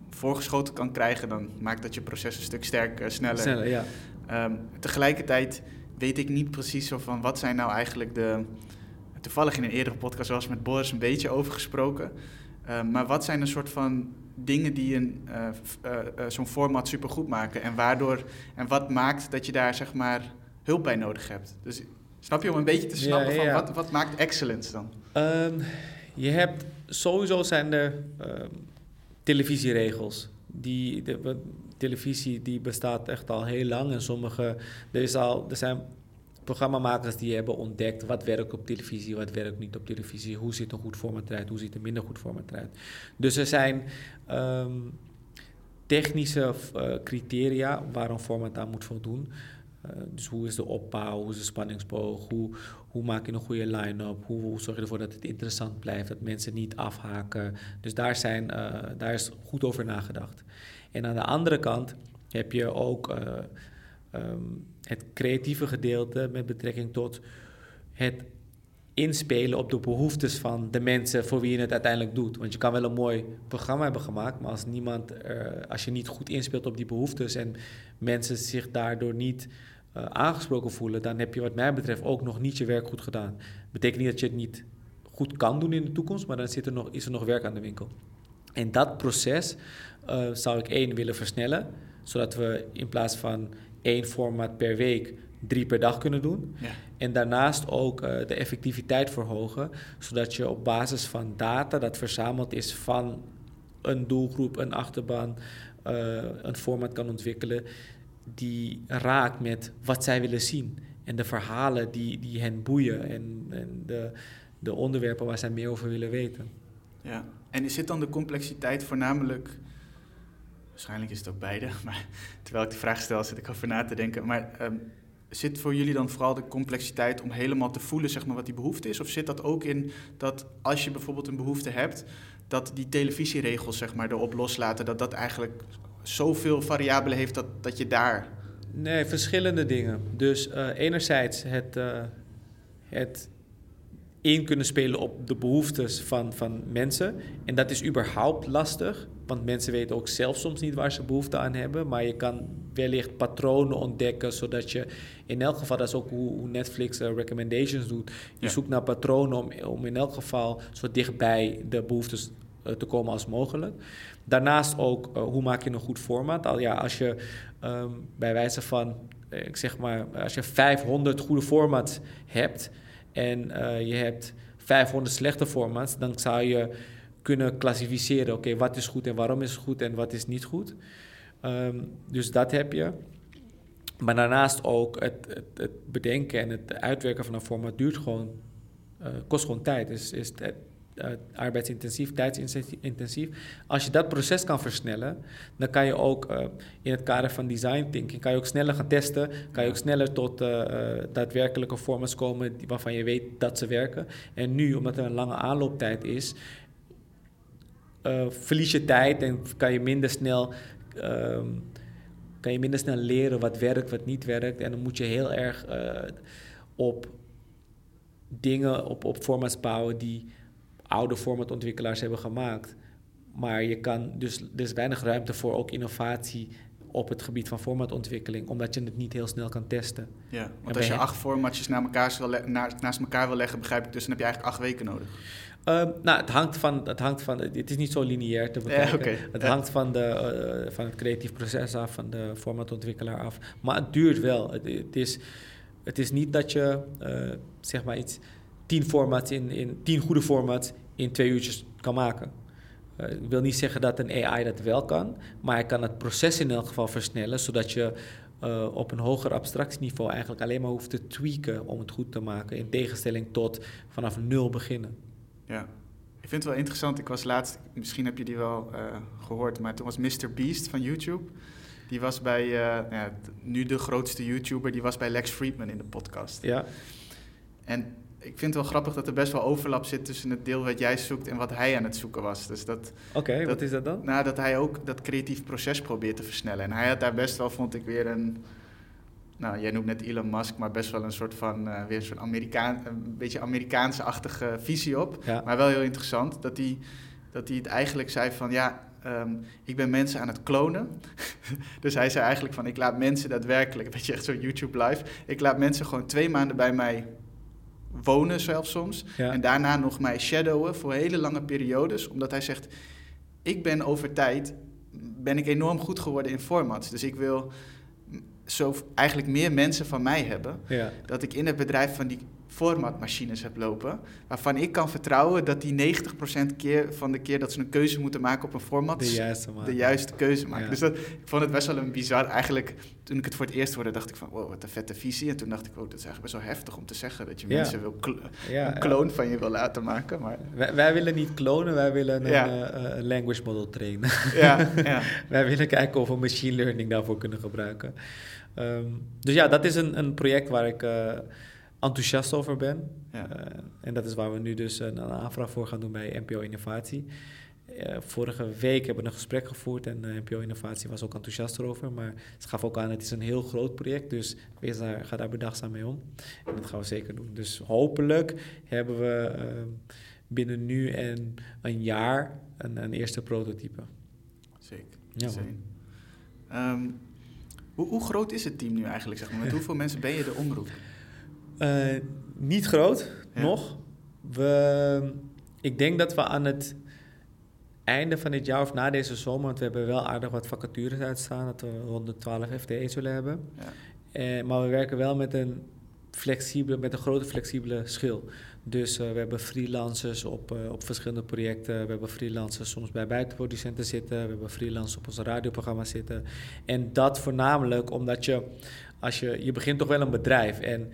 voorgeschoten kan krijgen, dan maakt dat je proces een stuk sterker, sneller. Sneller, ja. Um, tegelijkertijd weet ik niet precies zo van wat zijn nou eigenlijk de. Toevallig in een eerdere podcast was met Boris een beetje over gesproken. Um, maar wat zijn een soort van dingen die een, uh, uh, zo'n format supergoed maken? En waardoor en wat maakt dat je daar zeg maar hulp bij nodig hebt? Dus Snap je om een beetje te snappen van wat, wat maakt excellence dan? Um, je hebt sowieso zijn er um, televisieregels. Die, de, televisie die bestaat echt al heel lang en sommige er, is al, er zijn programmamakers die hebben ontdekt wat werkt op televisie, wat werkt niet op televisie, hoe ziet een goed format eruit, hoe ziet een minder goed format eruit. Dus er zijn um, technische uh, criteria waar een format aan moet voldoen. Eh, dus hoe is de opbouw, hoe is de spanningsboog, hoe, hoe maak je een goede line-up, hoe, zorg je ervoor dat het interessant blijft, dat mensen niet afhaken. Dus daar, zijn, uh, daar is goed over nagedacht. En aan de andere kant heb je ook uh, um, het creatieve gedeelte met betrekking tot het inspelen op de behoeftes van de mensen voor wie je het uiteindelijk doet. Want je kan wel een mooi programma hebben gemaakt, maar als, niemand, als je niet goed inspeelt op die behoeftes en mensen zich daardoor niet uh, aangesproken voelen, dan heb je wat mij betreft ook nog niet je werk goed gedaan. Betekent niet dat je het niet goed kan doen in de toekomst, maar dan zit er nog, is er nog werk aan de winkel. En dat proces uh, zou ik één willen versnellen, zodat we in plaats van één format per week drie per dag kunnen doen. Ja. En daarnaast ook uh, de effectiviteit verhogen, zodat je op basis van data dat verzameld is van een doelgroep, een achterban, uh, een format kan ontwikkelen die raakt met wat zij willen zien. En de verhalen die, die hen boeien en, en de, de onderwerpen waar zij meer over willen weten. Ja, en is zit dan de complexiteit voornamelijk... Waarschijnlijk is het ook beide, maar terwijl ik de vraag stel zit ik over na te denken. Maar um, zit voor jullie dan vooral de complexiteit om helemaal te voelen zeg maar, wat die behoefte is? Of zit dat ook in dat als je bijvoorbeeld een behoefte hebt, dat die televisieregels zeg maar, erop loslaten, dat dat eigenlijk zoveel variabelen heeft dat, dat je daar. Nee, verschillende dingen. Dus uh, enerzijds het, uh, het in kunnen spelen op de behoeftes van, van mensen. En dat is überhaupt lastig, want mensen weten ook zelf soms niet waar ze behoefte aan hebben. Maar je kan wellicht patronen ontdekken, zodat je in elk geval, dat is ook hoe, Netflix uh, recommendations doet. Je zoekt naar patronen om, om in elk geval zo dichtbij de behoeftes te komen als mogelijk. Daarnaast ook, uh, hoe maak je een goed format? Al, ja, als je um, bij wijze van, eh, ik zeg maar, als je 500 goede formats hebt en uh, je hebt 500 slechte formats, dan zou je kunnen klassificeren, oké, wat is goed en waarom is goed en wat is niet goed. Um, dus dat heb je. Maar daarnaast ook het, het, bedenken en het uitwerken van een format duurt gewoon, kost gewoon tijd. Is, is het, uh, arbeidsintensief, tijdsintensief. Als je dat proces kan versnellen, dan kan je ook uh, in het kader van design thinking, kan je ook sneller gaan testen, kan je ook sneller tot uh, daadwerkelijke formats komen waarvan je weet dat ze werken. En nu, omdat er een lange aanlooptijd is, verlies je tijd en kan je minder snel. Um, kan je minder snel leren wat werkt, wat niet werkt. En dan moet je heel erg op dingen, op, op formats bouwen die oude formatontwikkelaars hebben gemaakt. Maar je kan dus, er is weinig ruimte voor ook innovatie op het gebied van formatontwikkeling, omdat je het niet heel snel kan testen. Ja, want als je acht formatjes naar elkaar naast elkaar wil leggen, begrijp ik dus, dan heb je eigenlijk acht weken nodig. Uh, nou, het hangt van, het hangt van, het is niet zo lineair te bekijken. Ja, Het hangt van, de, uh, van het creatief proces af, van de formatontwikkelaar af. Maar het duurt wel. Het, het is, het is niet dat je, uh, zeg maar iets tien formats in, in tien goede formats in twee uurtjes kan maken. Uh, ik wil niet zeggen dat een AI dat wel kan, maar hij kan het proces in elk geval versnellen, zodat je uh, op een hoger abstractieniveau eigenlijk alleen maar hoeft te tweaken om het goed te maken, in tegenstelling tot vanaf nul beginnen. Ja, ik vind het wel interessant. Ik was laatst, misschien heb je die wel uh, gehoord, maar toen was Mr. Beast van YouTube. Die was bij, uh, ja, nu de grootste YouTuber, die was bij Lex Friedman in de podcast. Ja. En ik vind het wel grappig dat er best wel overlap zit tussen het deel wat jij zoekt en wat hij aan het zoeken was. Dus dat, Oké, wat is dat dan? Nou, dat hij ook dat creatief proces probeert te versnellen. En hij had daar best wel, vond ik, weer een... Nou, jij noemt net Elon Musk, maar best wel een soort van... Uh, weer zo'n Amerikaan, een beetje Amerikaanse-achtige visie op. Ja. Maar wel heel interessant dat hij, dat hij het eigenlijk zei van... Ja, Um, ik ben mensen aan het klonen. dus hij zei eigenlijk van, ik laat mensen daadwerkelijk, weet je, echt zo YouTube live. Ik laat mensen gewoon twee maanden bij mij wonen zelfs soms. Ja. En daarna nog mij shadowen voor hele lange periodes. Omdat hij zegt, ik ben over tijd, ben ik enorm goed geworden in formats. Dus ik wil zo eigenlijk meer mensen van mij hebben. Ja. Dat ik in het bedrijf van die formatmachines heb lopen. Waarvan ik kan vertrouwen dat die 90% keer van de keer dat ze een keuze moeten maken op een format. De juiste, de juiste keuze maken. Ja. Dus dat, ik vond het best wel een bizar. Eigenlijk, toen ik het voor het eerst hoorde, dacht ik van wow, wat een vette visie. En toen dacht ik, wow, dat is eigenlijk best wel heftig om te zeggen. Dat je Ja. mensen wil Ja, een kloon van je wil laten maken. Maar Wij, wij willen niet klonen, wij willen een, eh, een language model trainen. ja, ja. wij willen kijken of we machine learning daarvoor kunnen gebruiken. Ehm, dus ja, dat is een, een project waar ik eh, enthousiast over ben. Ja. Eh, en dat is waar we nu dus een, een aanvraag voor gaan doen bij NPO Innovatie. Eh, vorige week hebben we een gesprek gevoerd en eh, NPO Innovatie was ook enthousiast erover. Maar ze gaf ook aan, het is een heel groot project, dus wees daar, ga daar bedachtzaam mee om. En dat gaan we zeker doen. Dus hopelijk hebben we binnen nu en een jaar een, een eerste prototype. Zeker. Ja. Ehm, hoe, hoe groot is het team nu eigenlijk? Zeg maar? Met hoeveel mensen ben je de omroep? Eh, niet groot, Ja. nog. We, ik denk dat we aan het einde van dit jaar of na deze zomer, want we hebben wel aardig wat vacatures uitstaan, dat we 112 FTE zullen hebben. Ja. Eh, maar we werken wel met een flexibele, met een grote flexibele schil. Dus eh, we hebben freelancers op, op verschillende projecten. We hebben freelancers soms bij buitenproducenten zitten. We hebben freelancers op onze radioprogramma zitten. En dat voornamelijk omdat je, als je, je begint toch wel een bedrijf. En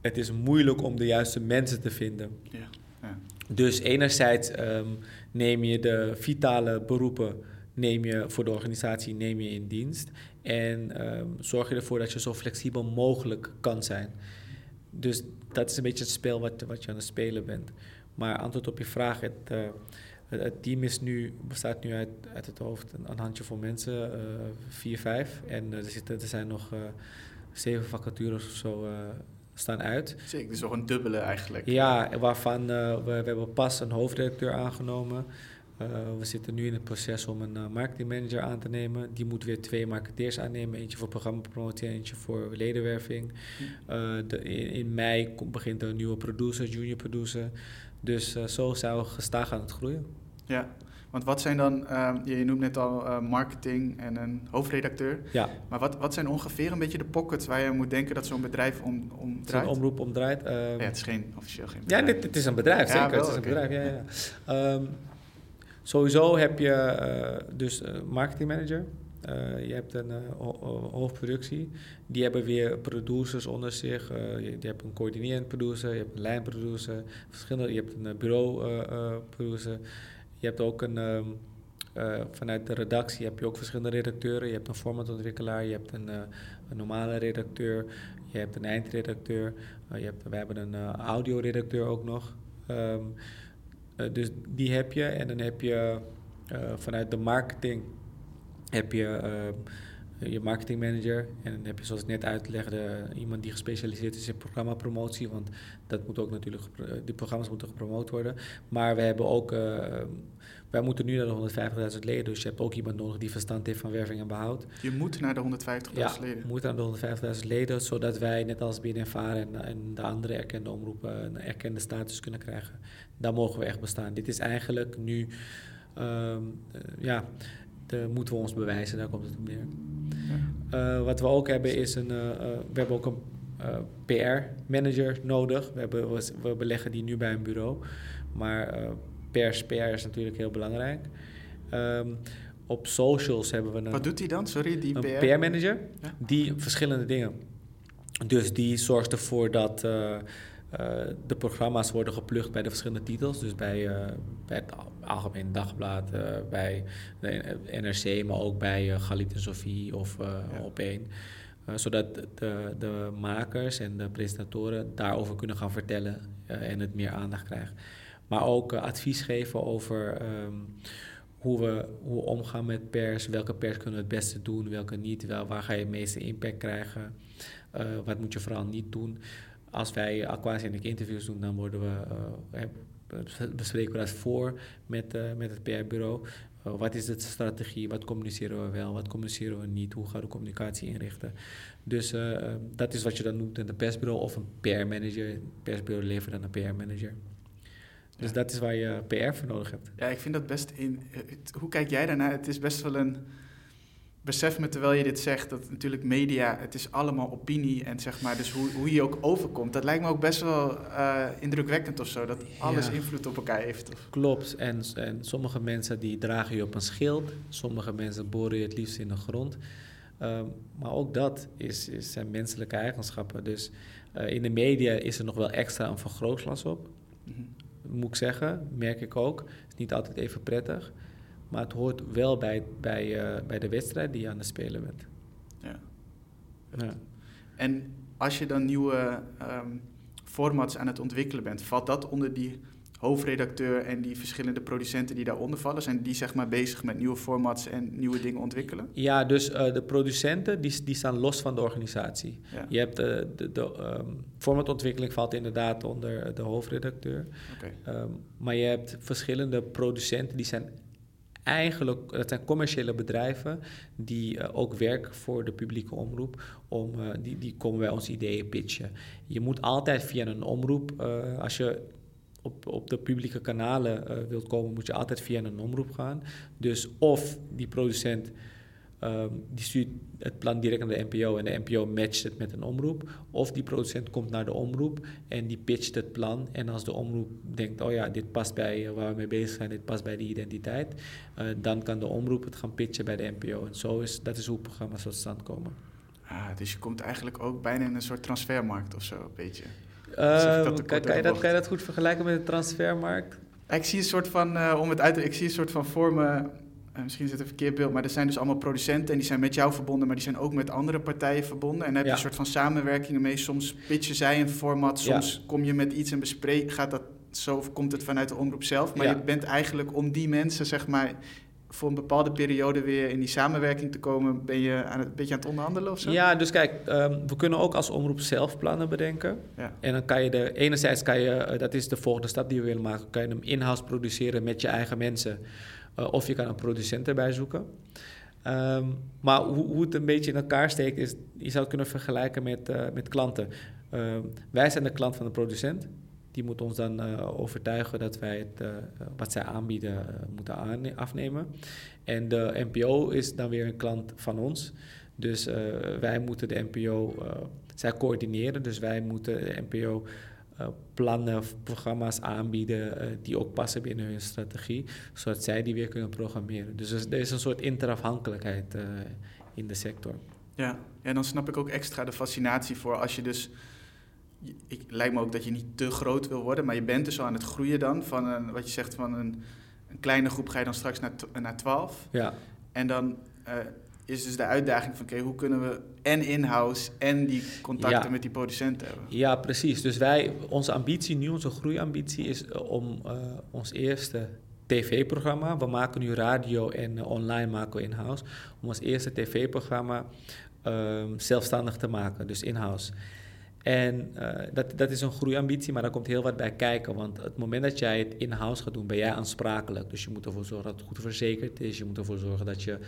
het is moeilijk om de juiste mensen te vinden. Ja. Ja. Dus enerzijds ehm, neem je de vitale beroepen neem je voor de organisatie neem je in dienst. En ehm, zorg je ervoor dat je zo flexibel mogelijk kan zijn. Dus dat is een beetje het spel wat, wat je aan het spelen bent. Maar antwoord op je vraag, het, eh, het, team is nu, bestaat nu uit, uit het hoofd een, een handjevol mensen, eh, vier, vijf. En eh, er, zitten, er zijn nog zeven vacatures of zo staan uit. Zeker, dus nog een dubbele eigenlijk. Ja, waarvan eh, we, we hebben pas een hoofdredacteur aangenomen. Eh, we zitten nu in het proces om een uh, marketingmanager aan te nemen. Die moet weer twee marketeers aannemen. Eentje voor programmapromotie en eentje voor ledenwerving. Uh, de, in, in, mei begint een nieuwe producer, junior producer. Dus zo zijn we gestaag aan het groeien. Ja, want wat zijn dan, uh, je noemt net al uh, marketing en een hoofdredacteur. Ja. Maar wat, wat zijn ongeveer een beetje de pockets waar je moet denken dat zo'n bedrijf om, om draait? Zo'n omroep omdraait. Um, ja, het is geen officieel geen bedrijf. Ja, dit, het is een bedrijf, ja, zeker. Wel, het is okay. een bedrijf, ja, ja. Um, sowieso heb je uh, dus een marketingmanager. Uh, je hebt een ho hoofdproductie. Die hebben weer producers onder zich. Je, je, hebt een coördinerend producer, je hebt een lijnproducer, verschillende. Je hebt een bureau producer. Je hebt ook een um, vanuit de redactie heb je ook verschillende redacteuren. Je hebt een formatontwikkelaar, je hebt een, een normale redacteur, je hebt een eindredacteur. je hebt, we hebben een audioredacteur ook nog. Um, dus die heb je en dan heb je vanuit de marketing heb je uh, je marketingmanager en dan heb je zoals ik net uitlegde iemand die gespecialiseerd is in programmapromotie, want dat moet ook natuurlijk, die programma's moeten gepromoot worden. Maar we hebben ook, uh, wij moeten nu naar de 150.000 leden, dus je hebt ook iemand nodig die verstand heeft van werving en behoud. Je moet naar de 150.000 ja, leden? we moeten naar de 150.000 leden, zodat wij net als BNNVAR en, en de andere erkende omroepen een erkende status kunnen krijgen. Daar mogen we echt bestaan. Dit is eigenlijk nu, um, ja moeten we ons bewijzen, daar komt het op neer. Uh, wat we ook hebben is een, uh, uh, we hebben ook een PR-manager nodig. We, hebben, we, we, beleggen die nu bij een bureau, maar pers, PR is natuurlijk heel belangrijk. Um, op socials hebben we een... Wat doet hij dan? Sorry, die PR? PR-manager. Ja? Die verschillende dingen. Dus die zorgt ervoor dat de programma's worden geplukt bij de verschillende titels. Dus bij, bij het Algemeen Dagblad, bij de NRC, maar ook bij Galit en Sophie of ja. op één. zodat de, de makers en de presentatoren daarover kunnen gaan vertellen en het meer aandacht krijgen. Maar ook advies geven over ehm, hoe we, hoe omgaan met pers, welke pers kunnen we het beste doen, welke niet, wel, waar ga je het meeste impact krijgen, uh, wat moet je vooral niet doen. Als wij Aquasianic interviews doen, dan worden we, uh, bespreken we dat voor met, met het PR-bureau. wat is de strategie, wat communiceren we wel, wat communiceren we niet, hoe gaan we communicatie inrichten. Dus dat is wat je dan noemt in de persbureau of een PR-manager. persbureau levert dan een PR-manager. Dus dat is waar je PR voor nodig hebt. Ja, ik vind dat best in. Hoe kijk jij daarnaar? Het is best wel een. Besef me terwijl je dit zegt dat natuurlijk media, het is allemaal opinie en zeg maar, dus hoe, hoe je ook overkomt, dat lijkt me ook best wel uh, indrukwekkend of zo, dat alles invloed op elkaar heeft. Of? Klopt, en, en sommige mensen die dragen je op een schild, sommige mensen boren je het liefst in de grond. Um, maar ook dat is, is, zijn menselijke eigenschappen. Dus uh, in de media is er nog wel extra een vergrootglas op. Mm -hmm moet ik zeggen, merk ik ook. Het is niet altijd even prettig. Maar het hoort wel bij, bij, uh, bij de wedstrijd die je aan het spelen bent. Ja. ja. En als je dan nieuwe um, formats aan het ontwikkelen bent, valt dat onder die hoofdredacteur en die verschillende producenten die daaronder vallen? Zijn die zeg maar bezig met nieuwe formats en nieuwe dingen ontwikkelen? Ja, dus uh, de producenten die, die staan los van de organisatie. Ja. Je hebt de, de, de um, formatontwikkeling valt inderdaad onder de hoofdredacteur. Okay. Um, maar je hebt verschillende producenten die zijn eigenlijk, dat zijn commerciële bedrijven die uh, ook werken voor de publieke omroep. Om, uh, die, die komen bij ons ideeën pitchen. Je moet altijd via een omroep, als je op, op de publieke kanalen wilt komen, moet je altijd via een omroep gaan. Dus of die producent um, die stuurt het plan direct naar de NPO en de NPO matcht het met een omroep. Of die producent komt naar de omroep en die pitcht het plan. En als de omroep denkt, oh ja, dit past bij waar we mee bezig zijn, dit past bij die identiteit, uh, dan kan de omroep het gaan pitchen bij de NPO. En zo is, dat is hoe programma's tot stand komen. Ah, dus je komt eigenlijk ook bijna in een soort transfermarkt of zo, een beetje. Uh, kan, kan, je dat, kan je dat goed vergelijken met de transfermarkt? Ik zie een soort van, uh, om het uit ik zie een soort van vormen, misschien is het een verkeerd beeld, maar er zijn dus allemaal producenten en die zijn met jou verbonden, maar die zijn ook met andere partijen verbonden. En dan heb je een soort van samenwerkingen mee. Soms pitchen zij een format, soms kom je met iets en bespreek, gaat dat zo, komt het vanuit de omroep zelf. Maar je bent eigenlijk om die mensen, zeg maar, voor een bepaalde periode weer in die samenwerking te komen, ben je aan het, een beetje aan het onderhandelen of zo? Ja, dus kijk, um, we kunnen ook als omroep zelf plannen bedenken. Ja. En dan kan je de, enerzijds kan je, uh, dat is de volgende stap die we willen maken, kan je hem in-house produceren met je eigen mensen. Uh, of je kan een producent erbij zoeken. Um, maar hoe, hoe, het een beetje in elkaar steekt, is, je zou het kunnen vergelijken met, uh, met klanten. Um, wij zijn de klant van de producent die moet ons dan uh, overtuigen dat wij het, wat zij aanbieden moeten afnemen. En de NPO is dan weer een klant van ons. Dus wij moeten de NPO, zij coördineren, dus wij moeten de NPO plannen, programma's aanbieden die ook passen binnen hun strategie, zodat zij die weer kunnen programmeren. Dus er is een soort interafhankelijkheid in de sector. Ja, en dan snap ik ook extra de fascinatie voor als je dus ik, lijkt me ook dat je niet te groot wil worden, maar je bent dus al aan het groeien dan. Van een, wat je zegt, van een, een kleine groep ga je dan straks naar, naar 12. Ja. En dan uh, is dus de uitdaging van, oké, hoe kunnen we en in-house en die contacten ja. met die producenten hebben? Ja, precies. Dus wij, onze ambitie nu, onze groeiambitie is uh, om uh, ons eerste tv-programma, we maken nu radio en online maken we in-house, om ons eerste tv-programma ehm, zelfstandig te maken, dus in-house. En uh, dat, dat is een groeiambitie, maar daar komt heel wat bij kijken. Want het moment dat jij het in-house gaat doen, ben jij aansprakelijk. Dus je moet ervoor zorgen dat het goed verzekerd is. Je moet ervoor zorgen dat je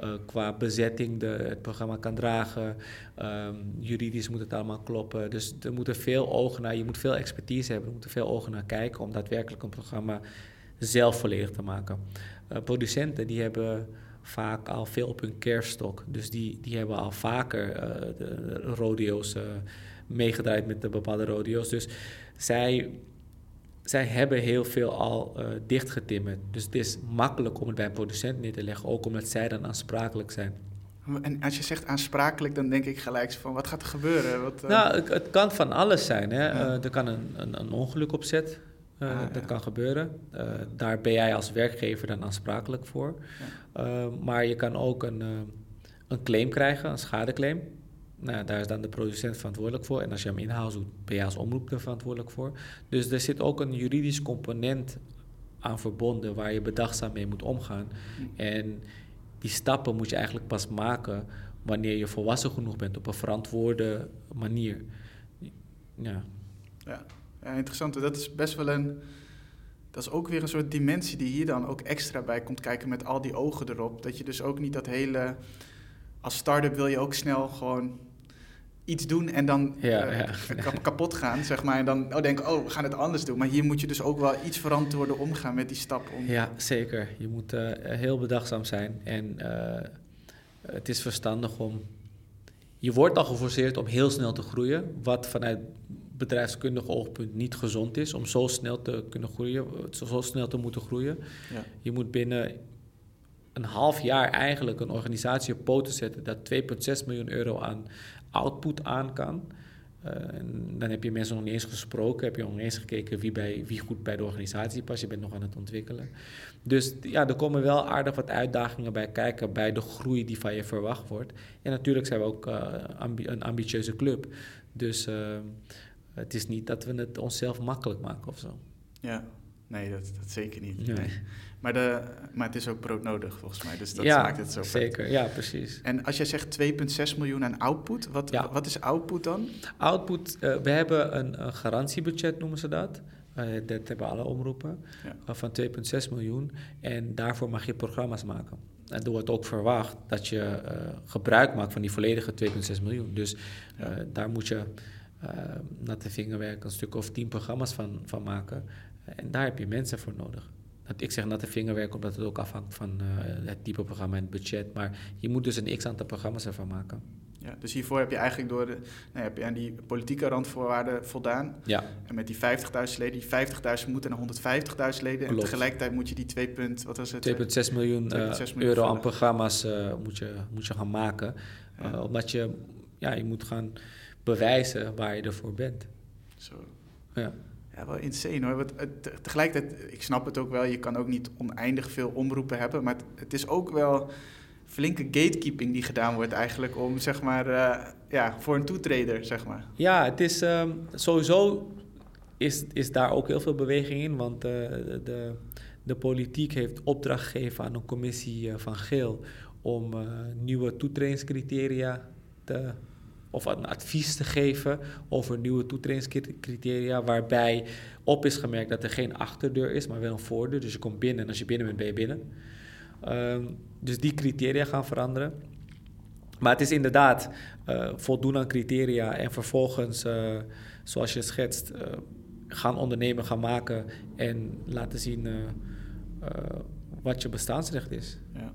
uh, qua bezetting de, het programma kan dragen. Um, juridisch moet het allemaal kloppen. Dus er moeten veel ogen naar, je moet veel expertise hebben. Er moeten veel ogen naar kijken om daadwerkelijk een programma zelf volledig te maken. Uh, producenten die hebben vaak al veel op hun kerststok. Dus die, die hebben al vaker de rodeo's meegedraaid met de bepaalde rodeo's. Dus zij, zij hebben heel veel al uh, dichtgetimmerd. Dus het is makkelijk om het bij een producent neer te leggen, ook omdat zij dan aansprakelijk zijn. En als je zegt aansprakelijk, dan denk ik gelijk van wat gaat er gebeuren? Wat, uh... Nou, het, het, kan van alles zijn. Hè? Ja. er kan een, een, een ongeluk opzet. Uh, dat kan gebeuren. Daar ben jij als werkgever dan aansprakelijk voor. Ja. Maar je kan ook een, een claim krijgen, een schadeclaim. Nou, daar is dan de producent verantwoordelijk voor. En als je hem in-house doet, ben je als omroep er verantwoordelijk voor. Dus er zit ook een juridisch component aan verbonden waar je bedachtzaam mee moet omgaan. En die stappen moet je eigenlijk pas maken wanneer je volwassen genoeg bent op een verantwoorde manier. Ja. ja. Ja, interessant. Dat is best wel een. Dat is ook weer een soort dimensie die hier dan ook extra bij komt kijken met al die ogen erop. Dat je dus ook niet dat hele. Als start-up wil je ook snel gewoon iets doen en dan ja, uh, ja. kapot gaan, zeg maar. En dan oh, denk oh, we gaan het anders doen. Maar hier moet je dus ook wel iets verantwoorden omgaan met die stap. Om... Ja, zeker. Je moet uh, heel bedachtzaam zijn. En uh, het is verstandig om... Je wordt al geforceerd om heel snel te groeien. Wat vanuit bedrijfskundig oogpunt niet gezond is om zo snel te kunnen groeien, zo snel te moeten groeien. Ja. Je moet binnen een half jaar eigenlijk een organisatie op poten zetten dat 2,6 miljoen euro aan output aan kan. Uh, en dan heb je mensen nog niet eens gesproken, heb je nog niet eens gekeken wie, bij, wie goed bij de organisatie past. Je bent nog aan het ontwikkelen. Dus ja, er komen wel aardig wat uitdagingen bij kijken bij de groei die van je verwacht wordt. En natuurlijk zijn we ook uh, ambi een ambitieuze club. Dus uh, het is niet dat we het onszelf makkelijk maken of zo. Ja, nee, dat, dat zeker niet. Nee. Maar, de, maar het is ook broodnodig volgens mij, dus dat maakt het zo zeker. Ja, precies. En als jij zegt 2,6 miljoen aan output, wat, wat is output dan? Output, uh, we hebben een, een, garantiebudget noemen ze dat. Uh, dat hebben alle omroepen, ja. uh, van 2,6 miljoen. En daarvoor mag je programma's maken. En er wordt ook verwacht dat je gebruik maakt van die volledige 2,6 miljoen. Dus daar moet je uh, natte vingerwerk een stuk of tien programma's van, van maken. En daar heb je mensen voor nodig. Ik zeg natte vingerwerk omdat het ook afhangt van uh, het type programma en het budget. Maar je moet dus een x aantal programma's ervan maken. Ja, dus hiervoor heb je eigenlijk door de, nou, heb je aan die politieke randvoorwaarden voldaan. Ja. En met die 50.000 leden, die 50.000 moeten naar 150.000 leden. Klopt. En tegelijkertijd moet je die 2, wat was het? 2,6 miljoen, uh, miljoen, euro aan programma's uh, moet, je, moet je gaan maken. Ja. omdat je, ja, je moet gaan bewijzen waar je ervoor bent. Zo. Ja. Ja, wel insane hoor. Want, tegelijkertijd, ik snap het ook wel, je kan ook niet oneindig veel omroepen hebben. Maar het, is ook wel flinke gatekeeping die gedaan wordt eigenlijk om, zeg maar, uh, ja, voor een toetreder, zeg maar. Ja, het is um, sowieso is, is daar ook heel veel beweging in, want de, de politiek heeft opdracht gegeven aan een commissie van Geel om nieuwe toetredingscriteria te of een advies te geven over nieuwe toetredingscriteria, waarbij op is gemerkt dat er geen achterdeur is, maar wel een voordeur. Dus je komt binnen en als je binnen bent, ben je binnen. Um, dus die criteria gaan veranderen. Maar het is inderdaad uh, voldoen aan criteria en vervolgens, uh, zoals je schetst, uh, gaan ondernemen, gaan maken en laten zien wat je bestaansrecht is. Ja,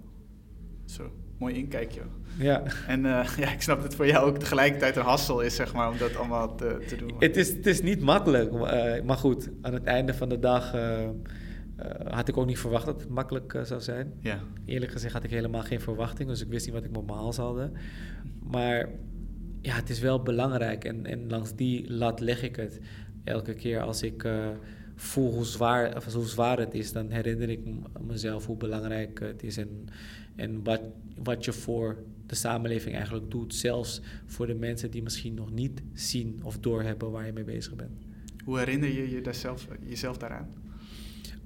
zo mooi inkijkje. Ja. En uh, ja, ik snap dat het voor jou ook tegelijkertijd een hassel is, zeg maar, om dat allemaal te, te doen. Het is, het is niet makkelijk, maar goed, aan het einde van de dag uh, had ik ook niet verwacht dat het makkelijk zou zijn. Ja. Eerlijk gezegd had ik helemaal geen verwachting, dus ik wist niet wat ik met mijn hals had. Maar ja, het is wel belangrijk en, en langs die lat leg ik het. Elke keer als ik voel hoe zwaar, of hoe zwaar het is, dan herinner ik mezelf hoe belangrijk het is en en wat, wat je voor de samenleving eigenlijk doet, zelfs voor de mensen die misschien nog niet zien of doorhebben waar je mee bezig bent. Hoe herinner je, je daar zelf, jezelf daaraan?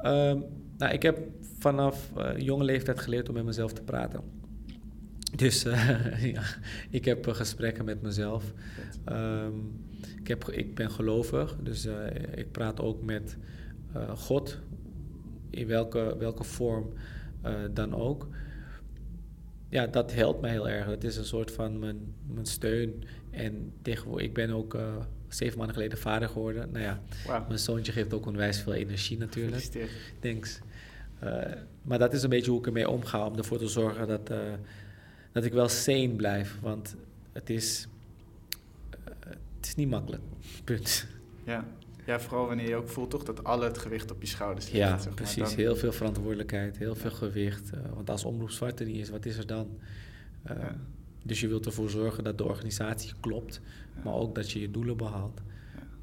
Um, nou, ik heb vanaf uh, jonge leeftijd geleerd om met mezelf te praten. Dus uh, ja, ik heb uh, gesprekken met mezelf. Um, ik, heb, ik ben gelovig, dus ik praat ook met God, in welke, welke vorm dan ook ja, dat helpt mij heel erg. Het is een soort van mijn, mijn steun. En tegenwoordig, ik ben ook zeven maanden geleden vader geworden. Nou ja, mijn zoontje geeft ook onwijs veel energie natuurlijk. Thanks. Uh, maar dat is een beetje hoe ik ermee omga. Om ervoor te zorgen dat, uh, dat ik wel sane blijf. Want het is, is niet makkelijk. Punt. Ja. Ja, vooral wanneer je ook voelt toch dat al het gewicht op je schouders ligt. Ja, zeg maar. precies. Heel veel verantwoordelijkheid, heel veel gewicht. Uh, want als omroep zwart er niet is, wat is er dan? Uh, Dus je wilt ervoor zorgen dat de organisatie klopt, maar ook dat je je doelen behaalt.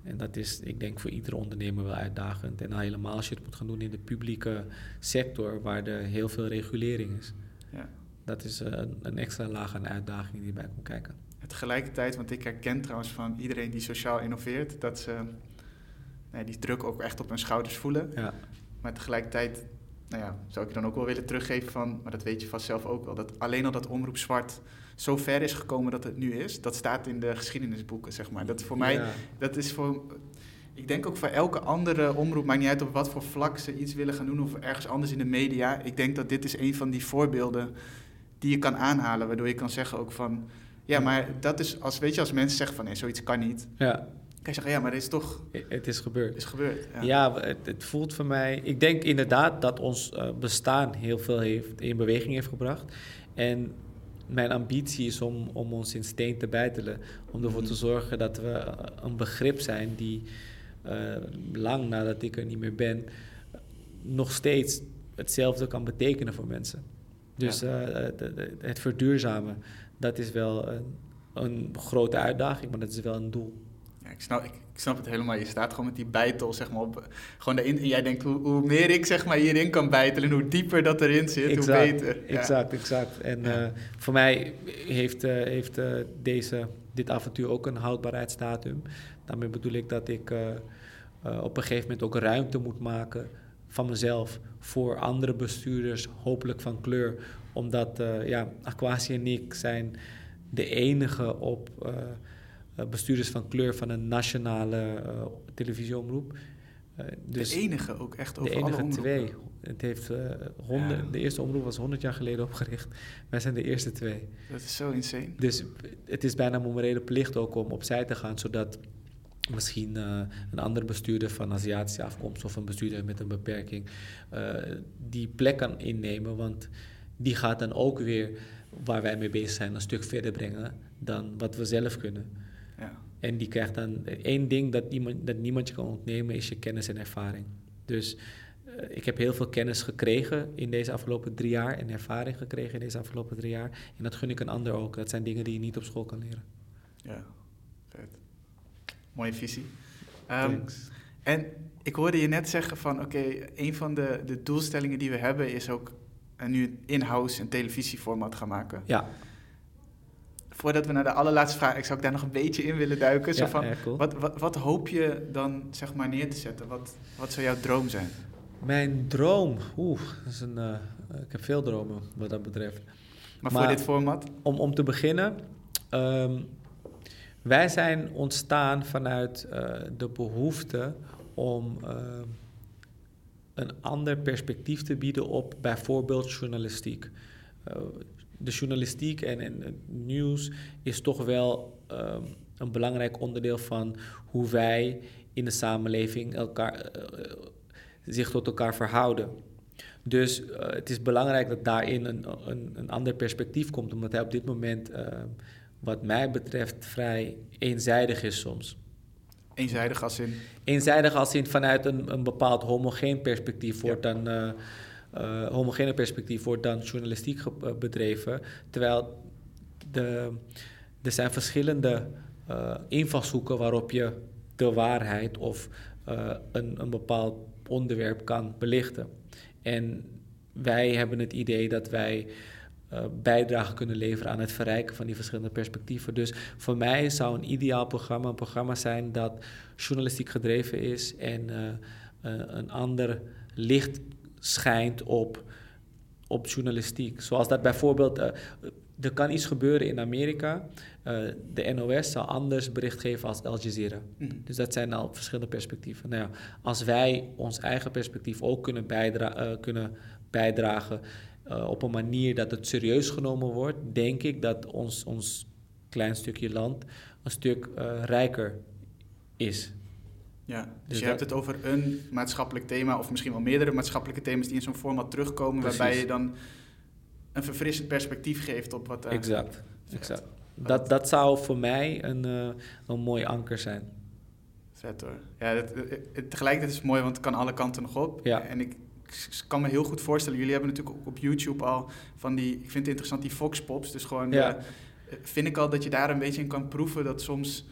En dat is, ik denk, voor iedere ondernemer wel uitdagend. En helemaal als je het moet gaan doen in de publieke sector, waar er heel veel regulering is. Ja. Dat is een, een extra laag aan uitdaging die erbij komt kijken. Tegelijkertijd, want ik herken trouwens van iedereen die sociaal innoveert, dat ze nee, die druk ook echt op hun schouders voelen. Ja. Maar tegelijkertijd nou ja, zou ik je dan ook wel willen teruggeven van, maar dat weet je vast zelf ook wel, dat alleen al dat omroep zwart zo ver is gekomen dat het nu is, dat staat in de geschiedenisboeken, zeg maar. Dat voor mij, dat is voor, ik denk ook voor elke andere omroep, maakt niet uit op wat voor vlak ze iets willen gaan doen of ergens anders in de media. Ik denk dat dit is een van die voorbeelden die je kan aanhalen, waardoor je kan zeggen ook van, ja, maar dat is, als, weet je, als mensen zeggen van, nee, zoiets kan niet. Ja kan je zeggen, ja, maar dit is toch... Het is gebeurd. is gebeurd, ja. ja het, het, voelt voor mij... Ik denk inderdaad dat ons uh, bestaan heel veel heeft, in beweging heeft gebracht. En mijn ambitie is om, om ons in steen te bijtelen. Om ervoor te mhm. zorgen dat we een begrip zijn die uh, lang nadat ik er niet meer ben... nog steeds hetzelfde kan betekenen voor mensen. Dus ja. uh, het verduurzamen, dat is wel een, een grote uitdaging, maar dat is wel een doel ik, snap, ik, snap het helemaal. Je staat gewoon met die bijtel, zeg maar, op. Gewoon daarin, en jij denkt, hoe, hoe meer ik zeg maar hierin kan bijtelen, hoe dieper dat erin zit, hoe beter. Ja. Exact, exact. En uh, voor mij heeft, uh, heeft uh, deze, dit avontuur ook een houdbaarheidsdatum. Daarmee bedoel ik dat ik op een gegeven moment ook ruimte moet maken van mezelf voor andere bestuurders, hopelijk van kleur. Omdat ja, Aquasi en ik zijn de enige op eh, bestuurders van kleur van een nationale televisieomroep. Dus de enige ook echt over De enige twee. Het heeft, honderd, De eerste omroep was 100 jaar geleden opgericht. Wij zijn de eerste twee. Dat is zo insane. Dus het is bijna mijn morele plicht ook om opzij te gaan, zodat misschien een andere bestuurder van Aziatische afkomst of een bestuurder met een beperking die plek kan innemen. Want die gaat dan ook weer waar wij mee bezig zijn een stuk verder brengen dan wat we zelf kunnen. En die krijgt dan één ding dat, iemand, dat niemand je kan ontnemen, is je kennis en ervaring. Dus uh, ik heb heel veel kennis gekregen in deze afgelopen drie jaar en ervaring gekregen in deze afgelopen drie jaar. En dat gun ik een ander ook. Dat zijn dingen die je niet op school kan leren. Ja, vet. Mooie visie. Um, en ik hoorde je net zeggen van, oké, okay, een van de, de doelstellingen die we hebben is ook uh, nu in-house een televisieformat gaan maken. Ja voordat we naar de allerlaatste vraag, ik zou daar nog een beetje in willen duiken. zo van, wat, wat, wat, hoop je dan zeg maar neer te zetten? Wat, wat zou jouw droom zijn? Mijn droom, oeh, dat is een, uh, ik heb veel dromen wat dat betreft. Maar, voor dit format? Om, om te beginnen, um, wij zijn ontstaan vanuit uh, de behoefte om uh, een ander perspectief te bieden op bijvoorbeeld journalistiek de journalistiek en, en het nieuws is toch wel um, een belangrijk onderdeel van hoe wij in de samenleving elkaar, uh, zich tot elkaar verhouden. Dus het is belangrijk dat daarin een, een, een, ander perspectief komt, omdat hij op dit moment, uh, wat mij betreft, vrij eenzijdig is soms. Eenzijdig als in? Eenzijdig als in vanuit een, een bepaald homogeen perspectief wordt dan uh, homogene perspectief wordt dan journalistiek eh, bedreven. Terwijl de, er zijn verschillende uh, invalshoeken waarop je de waarheid of uh, een, een bepaald onderwerp kan belichten. En wij hebben het idee dat wij bijdrage kunnen leveren aan het verrijken van die verschillende perspectieven. Dus voor mij zou een ideaal programma een programma zijn dat journalistiek gedreven is en een ander licht schijnt op, op journalistiek. Zoals dat bijvoorbeeld, er kan iets gebeuren in Amerika. Uh, de NOS zal anders bericht geven als Al Jazeera. Mhm. Dus dat zijn al verschillende perspectieven. Nou ja, als wij ons eigen perspectief ook kunnen, bijdra uh, kunnen bijdragen op een manier dat het serieus genomen wordt, denk ik dat ons, ons klein stukje land een stuk rijker is. Ja, dus, dus je hebt het over een maatschappelijk thema, of misschien wel meerdere maatschappelijke thema's die in zo'n format terugkomen, waarbij je dan een verfrissend perspectief geeft op wat. exact, exact. Dat, dat zou voor mij een, uh, een mooi anker zijn. Vet hoor. Ja, het, tegelijkertijd is het mooi, want het kan alle kanten nog op. Ja. En ik, kan me heel goed voorstellen, jullie hebben natuurlijk ook op YouTube al van die, ik vind het interessant, die Fox Pops. Dus gewoon ja. vind ik al dat je daar een beetje in kan proeven dat soms...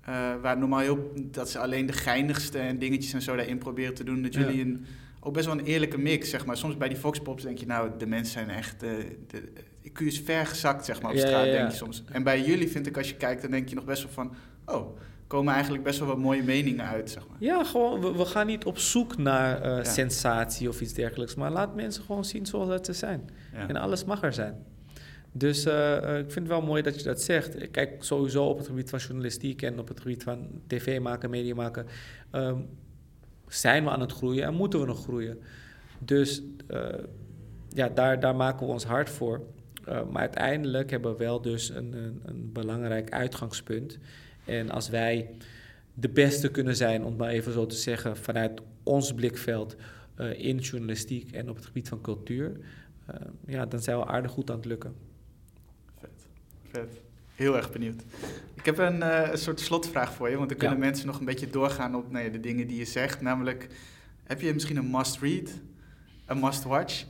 eh, waar normaal heel, dat ze alleen de geinigste en dingetjes en zo daarin proberen te doen, dat Ja. jullie een, ook best wel een eerlijke mix, zeg maar. Soms bij die Foxpops denk je, nou, de mensen zijn echt, eh, de, de IQ is ver gezakt, zeg maar, op straat, denk je soms. En bij jullie vind ik, als je kijkt, dan denk je nog best wel van, oh, komen eigenlijk best wel wat mooie meningen uit, zeg maar. Ja, gewoon, we, we gaan niet op zoek naar eh, Ja. sensatie of iets dergelijks. Maar laat mensen gewoon zien zoals dat ze zijn. Ja. En alles mag er zijn. Dus eh, eh, ik vind het wel mooi dat je dat zegt. Kijk, sowieso op het gebied van journalistiek en op het gebied van tv maken, media maken, ehm, zijn we aan het groeien en moeten we nog groeien. Dus ja, daar, daar maken we ons hard voor. Maar uiteindelijk hebben we wel dus een, een, een belangrijk uitgangspunt. En als wij de beste kunnen zijn, om het maar even zo te zeggen, vanuit ons blikveld eh, in journalistiek en op het gebied van cultuur, eh, ja, dan zijn we aardig goed aan het lukken. Vet. Vet. Heel erg benieuwd. Ik heb een, eh, een soort slotvraag voor je, want dan kunnen Ja. mensen nog een beetje doorgaan op nou ja, de dingen die je zegt. Namelijk, heb je misschien een must-read, een must-watch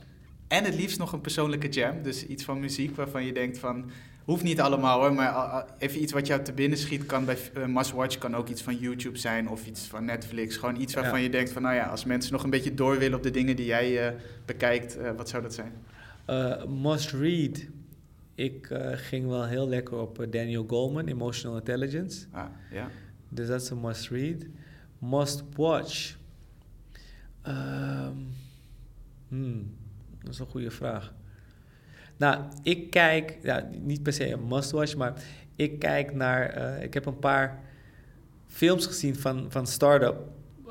en het liefst nog een persoonlijke jam? Dus iets van muziek waarvan je denkt van, hoeft niet allemaal hoor, maar a- a- even iets wat jou te binnen schiet kan bij eh, must-watch kan ook iets van YouTube zijn of iets van Netflix. Gewoon iets waarvan Ja. je denkt van, nou ja, als mensen nog een beetje door willen op de dingen die jij eh, bekijkt, eh, wat zou dat zijn? Must read. Ik ging wel heel lekker op Daniel Goleman, Emotional Intelligence. Ah, ja. Dus dat is een must read. Must watch. Ehm, hmm, dat is een goede vraag. Nou, ik kijk, ja, niet per se een must watch, maar ik kijk naar. eh, ik heb een paar films gezien van, van start-up.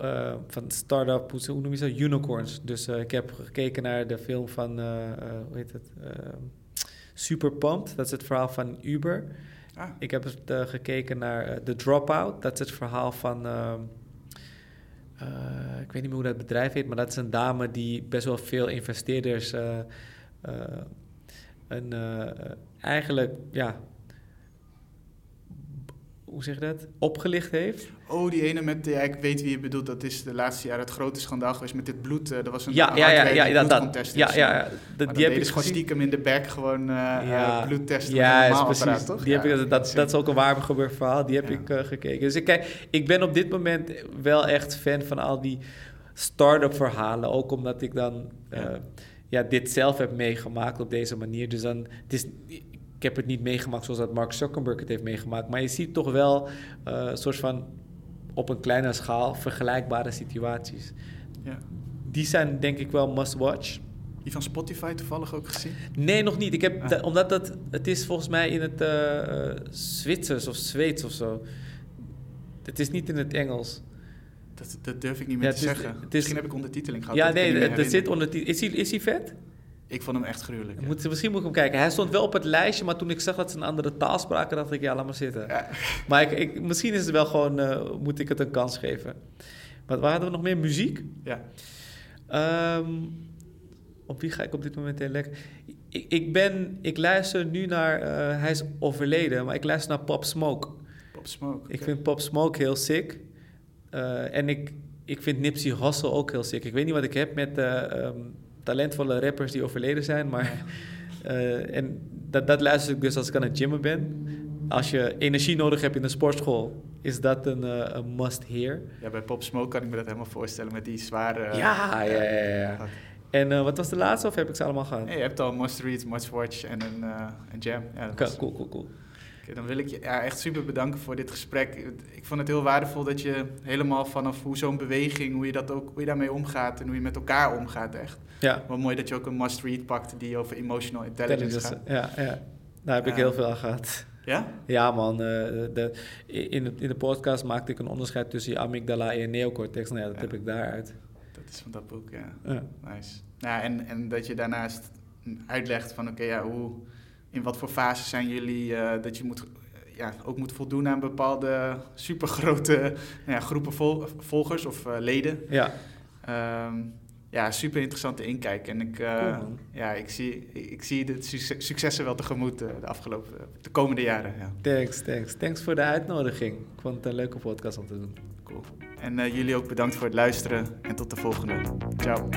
eh, van start-up, hoe, hoe noem je dat? Unicorns. Dus eh, ik heb gekeken naar de film van, hoe heet het? Super Pumped. Dat is het verhaal van Uber. Ah, Ik heb het, gekeken naar The Dropout. Dat is het verhaal van. ik weet niet meer hoe dat bedrijf heet, maar dat is een dame die best wel veel investeerders. Een, eh, eigenlijk, ja. Hoe zeg je dat? Opgelicht heeft. Oh, die ene met, ja, ik weet wie je bedoelt. Dat is de laatste jaren het grote schandaal geweest met dit bloed. eh, Er was een Ja, ja, ja, hardwerking ja, dat, bloedcontest Ja, ja, ja, Maar dat, die heb ik gewoon stiekem in de bek gewoon eh Ja, eh, bloedtesten Ja, precies. toch? Die heb Ja, ik, dat, is- dat is ook een waar gebeurd verhaal. Die heb Ja. ik eh, gekeken. Dus ik, kijk, ik ben op dit moment wel echt fan van al die start-up verhalen. Ook omdat ik dan eh, Ja. dit zelf heb meegemaakt op deze manier. Dus dan, het is, ik heb het niet meegemaakt zoals dat Mark Zuckerberg het heeft meegemaakt. Maar je ziet toch wel eh, een soort van op een kleine schaal vergelijkbare situaties. Ja. Die zijn denk ik wel must-watch. Die van Spotify toevallig ook gezien? Nee, nog niet. Ik heb, Ah. da- omdat dat, het is volgens mij in het eh, Zwitsers of Zweeds of zo. Het is niet in het Engels. Dat, dat durf ik niet meer Ja, te is- zeggen. is- Misschien heb ik ondertiteling gehad. ja, nee, er zit herinner. onder. Is hij, is hij vet? Ik vond hem echt gruwelijk. ja. Moet, misschien moet ik hem kijken. Hij stond wel op het lijstje, maar toen ik zag dat ze een andere taal spraken, dacht ik, ja, laat maar zitten. Ja. Maar ik, ik, misschien is het wel gewoon, eh, moet ik het een kans geven. Maar waar hadden we nog meer? Muziek? Ja. Ehm, op wie ga ik op dit moment heel lekker? Ik, ik, ben, ik luister nu naar, eh, hij is overleden, maar ik luister naar Pop Smoke. Pop Smoke. Ik vind Pop Smoke heel sick. Eh, en ik, ik vind Nipsey Hussle ook heel sick. Ik weet niet wat ik heb met eh, ehm, talentvolle rappers die overleden zijn, maar... eh, en dat, dat luister ik dus als ik aan het gymmen ben. Als je energie nodig hebt in de sportschool, is dat een, must-hear. Ja, bij Pop Smoke kan ik me dat helemaal voorstellen met die zware... ja, ja, ja. En wat was de laatste of heb ik ze allemaal gehad? Nee, je hebt al Must Read, Must Watch en een, een jam. Ja, was- cool, cool, cool. Dan wil ik je ja, echt super bedanken voor dit gesprek. Ik vond het heel waardevol dat je helemaal vanaf hoe zo'n beweging, hoe je, dat ook, hoe je daarmee omgaat en hoe je met elkaar omgaat echt. Ja, Wat mooi dat je ook een must-read pakt die over emotional intelligence gaat. Ja, ja. Daar heb ik heel veel aan gehad. Ja? Ja, man. eh, de, in, de, in de podcast maakte ik een onderscheid tussen je amygdala en je neocortex. Nou ja, dat Ja. heb ik daaruit. Dat is van dat boek, ja. Ja. Nice. Ja, en, en dat je daarnaast uitlegt van oké, ja, hoe, in wat voor fase zijn jullie eh, dat je moet, eh, ja, ook moet voldoen aan bepaalde supergrote ja, groepen vol- volgers of eh, leden. ja. Ehm, ja, super interessante inkijk. En ik, Cool, ja, ik, zie, ik zie de succes- successen wel tegemoet de afgelopen, de komende jaren. Ja, Thanks, thanks. Thanks voor de uitnodiging. Ik vond het een leuke podcast om te doen. cool. En jullie ook bedankt voor het luisteren en tot de volgende. Ciao.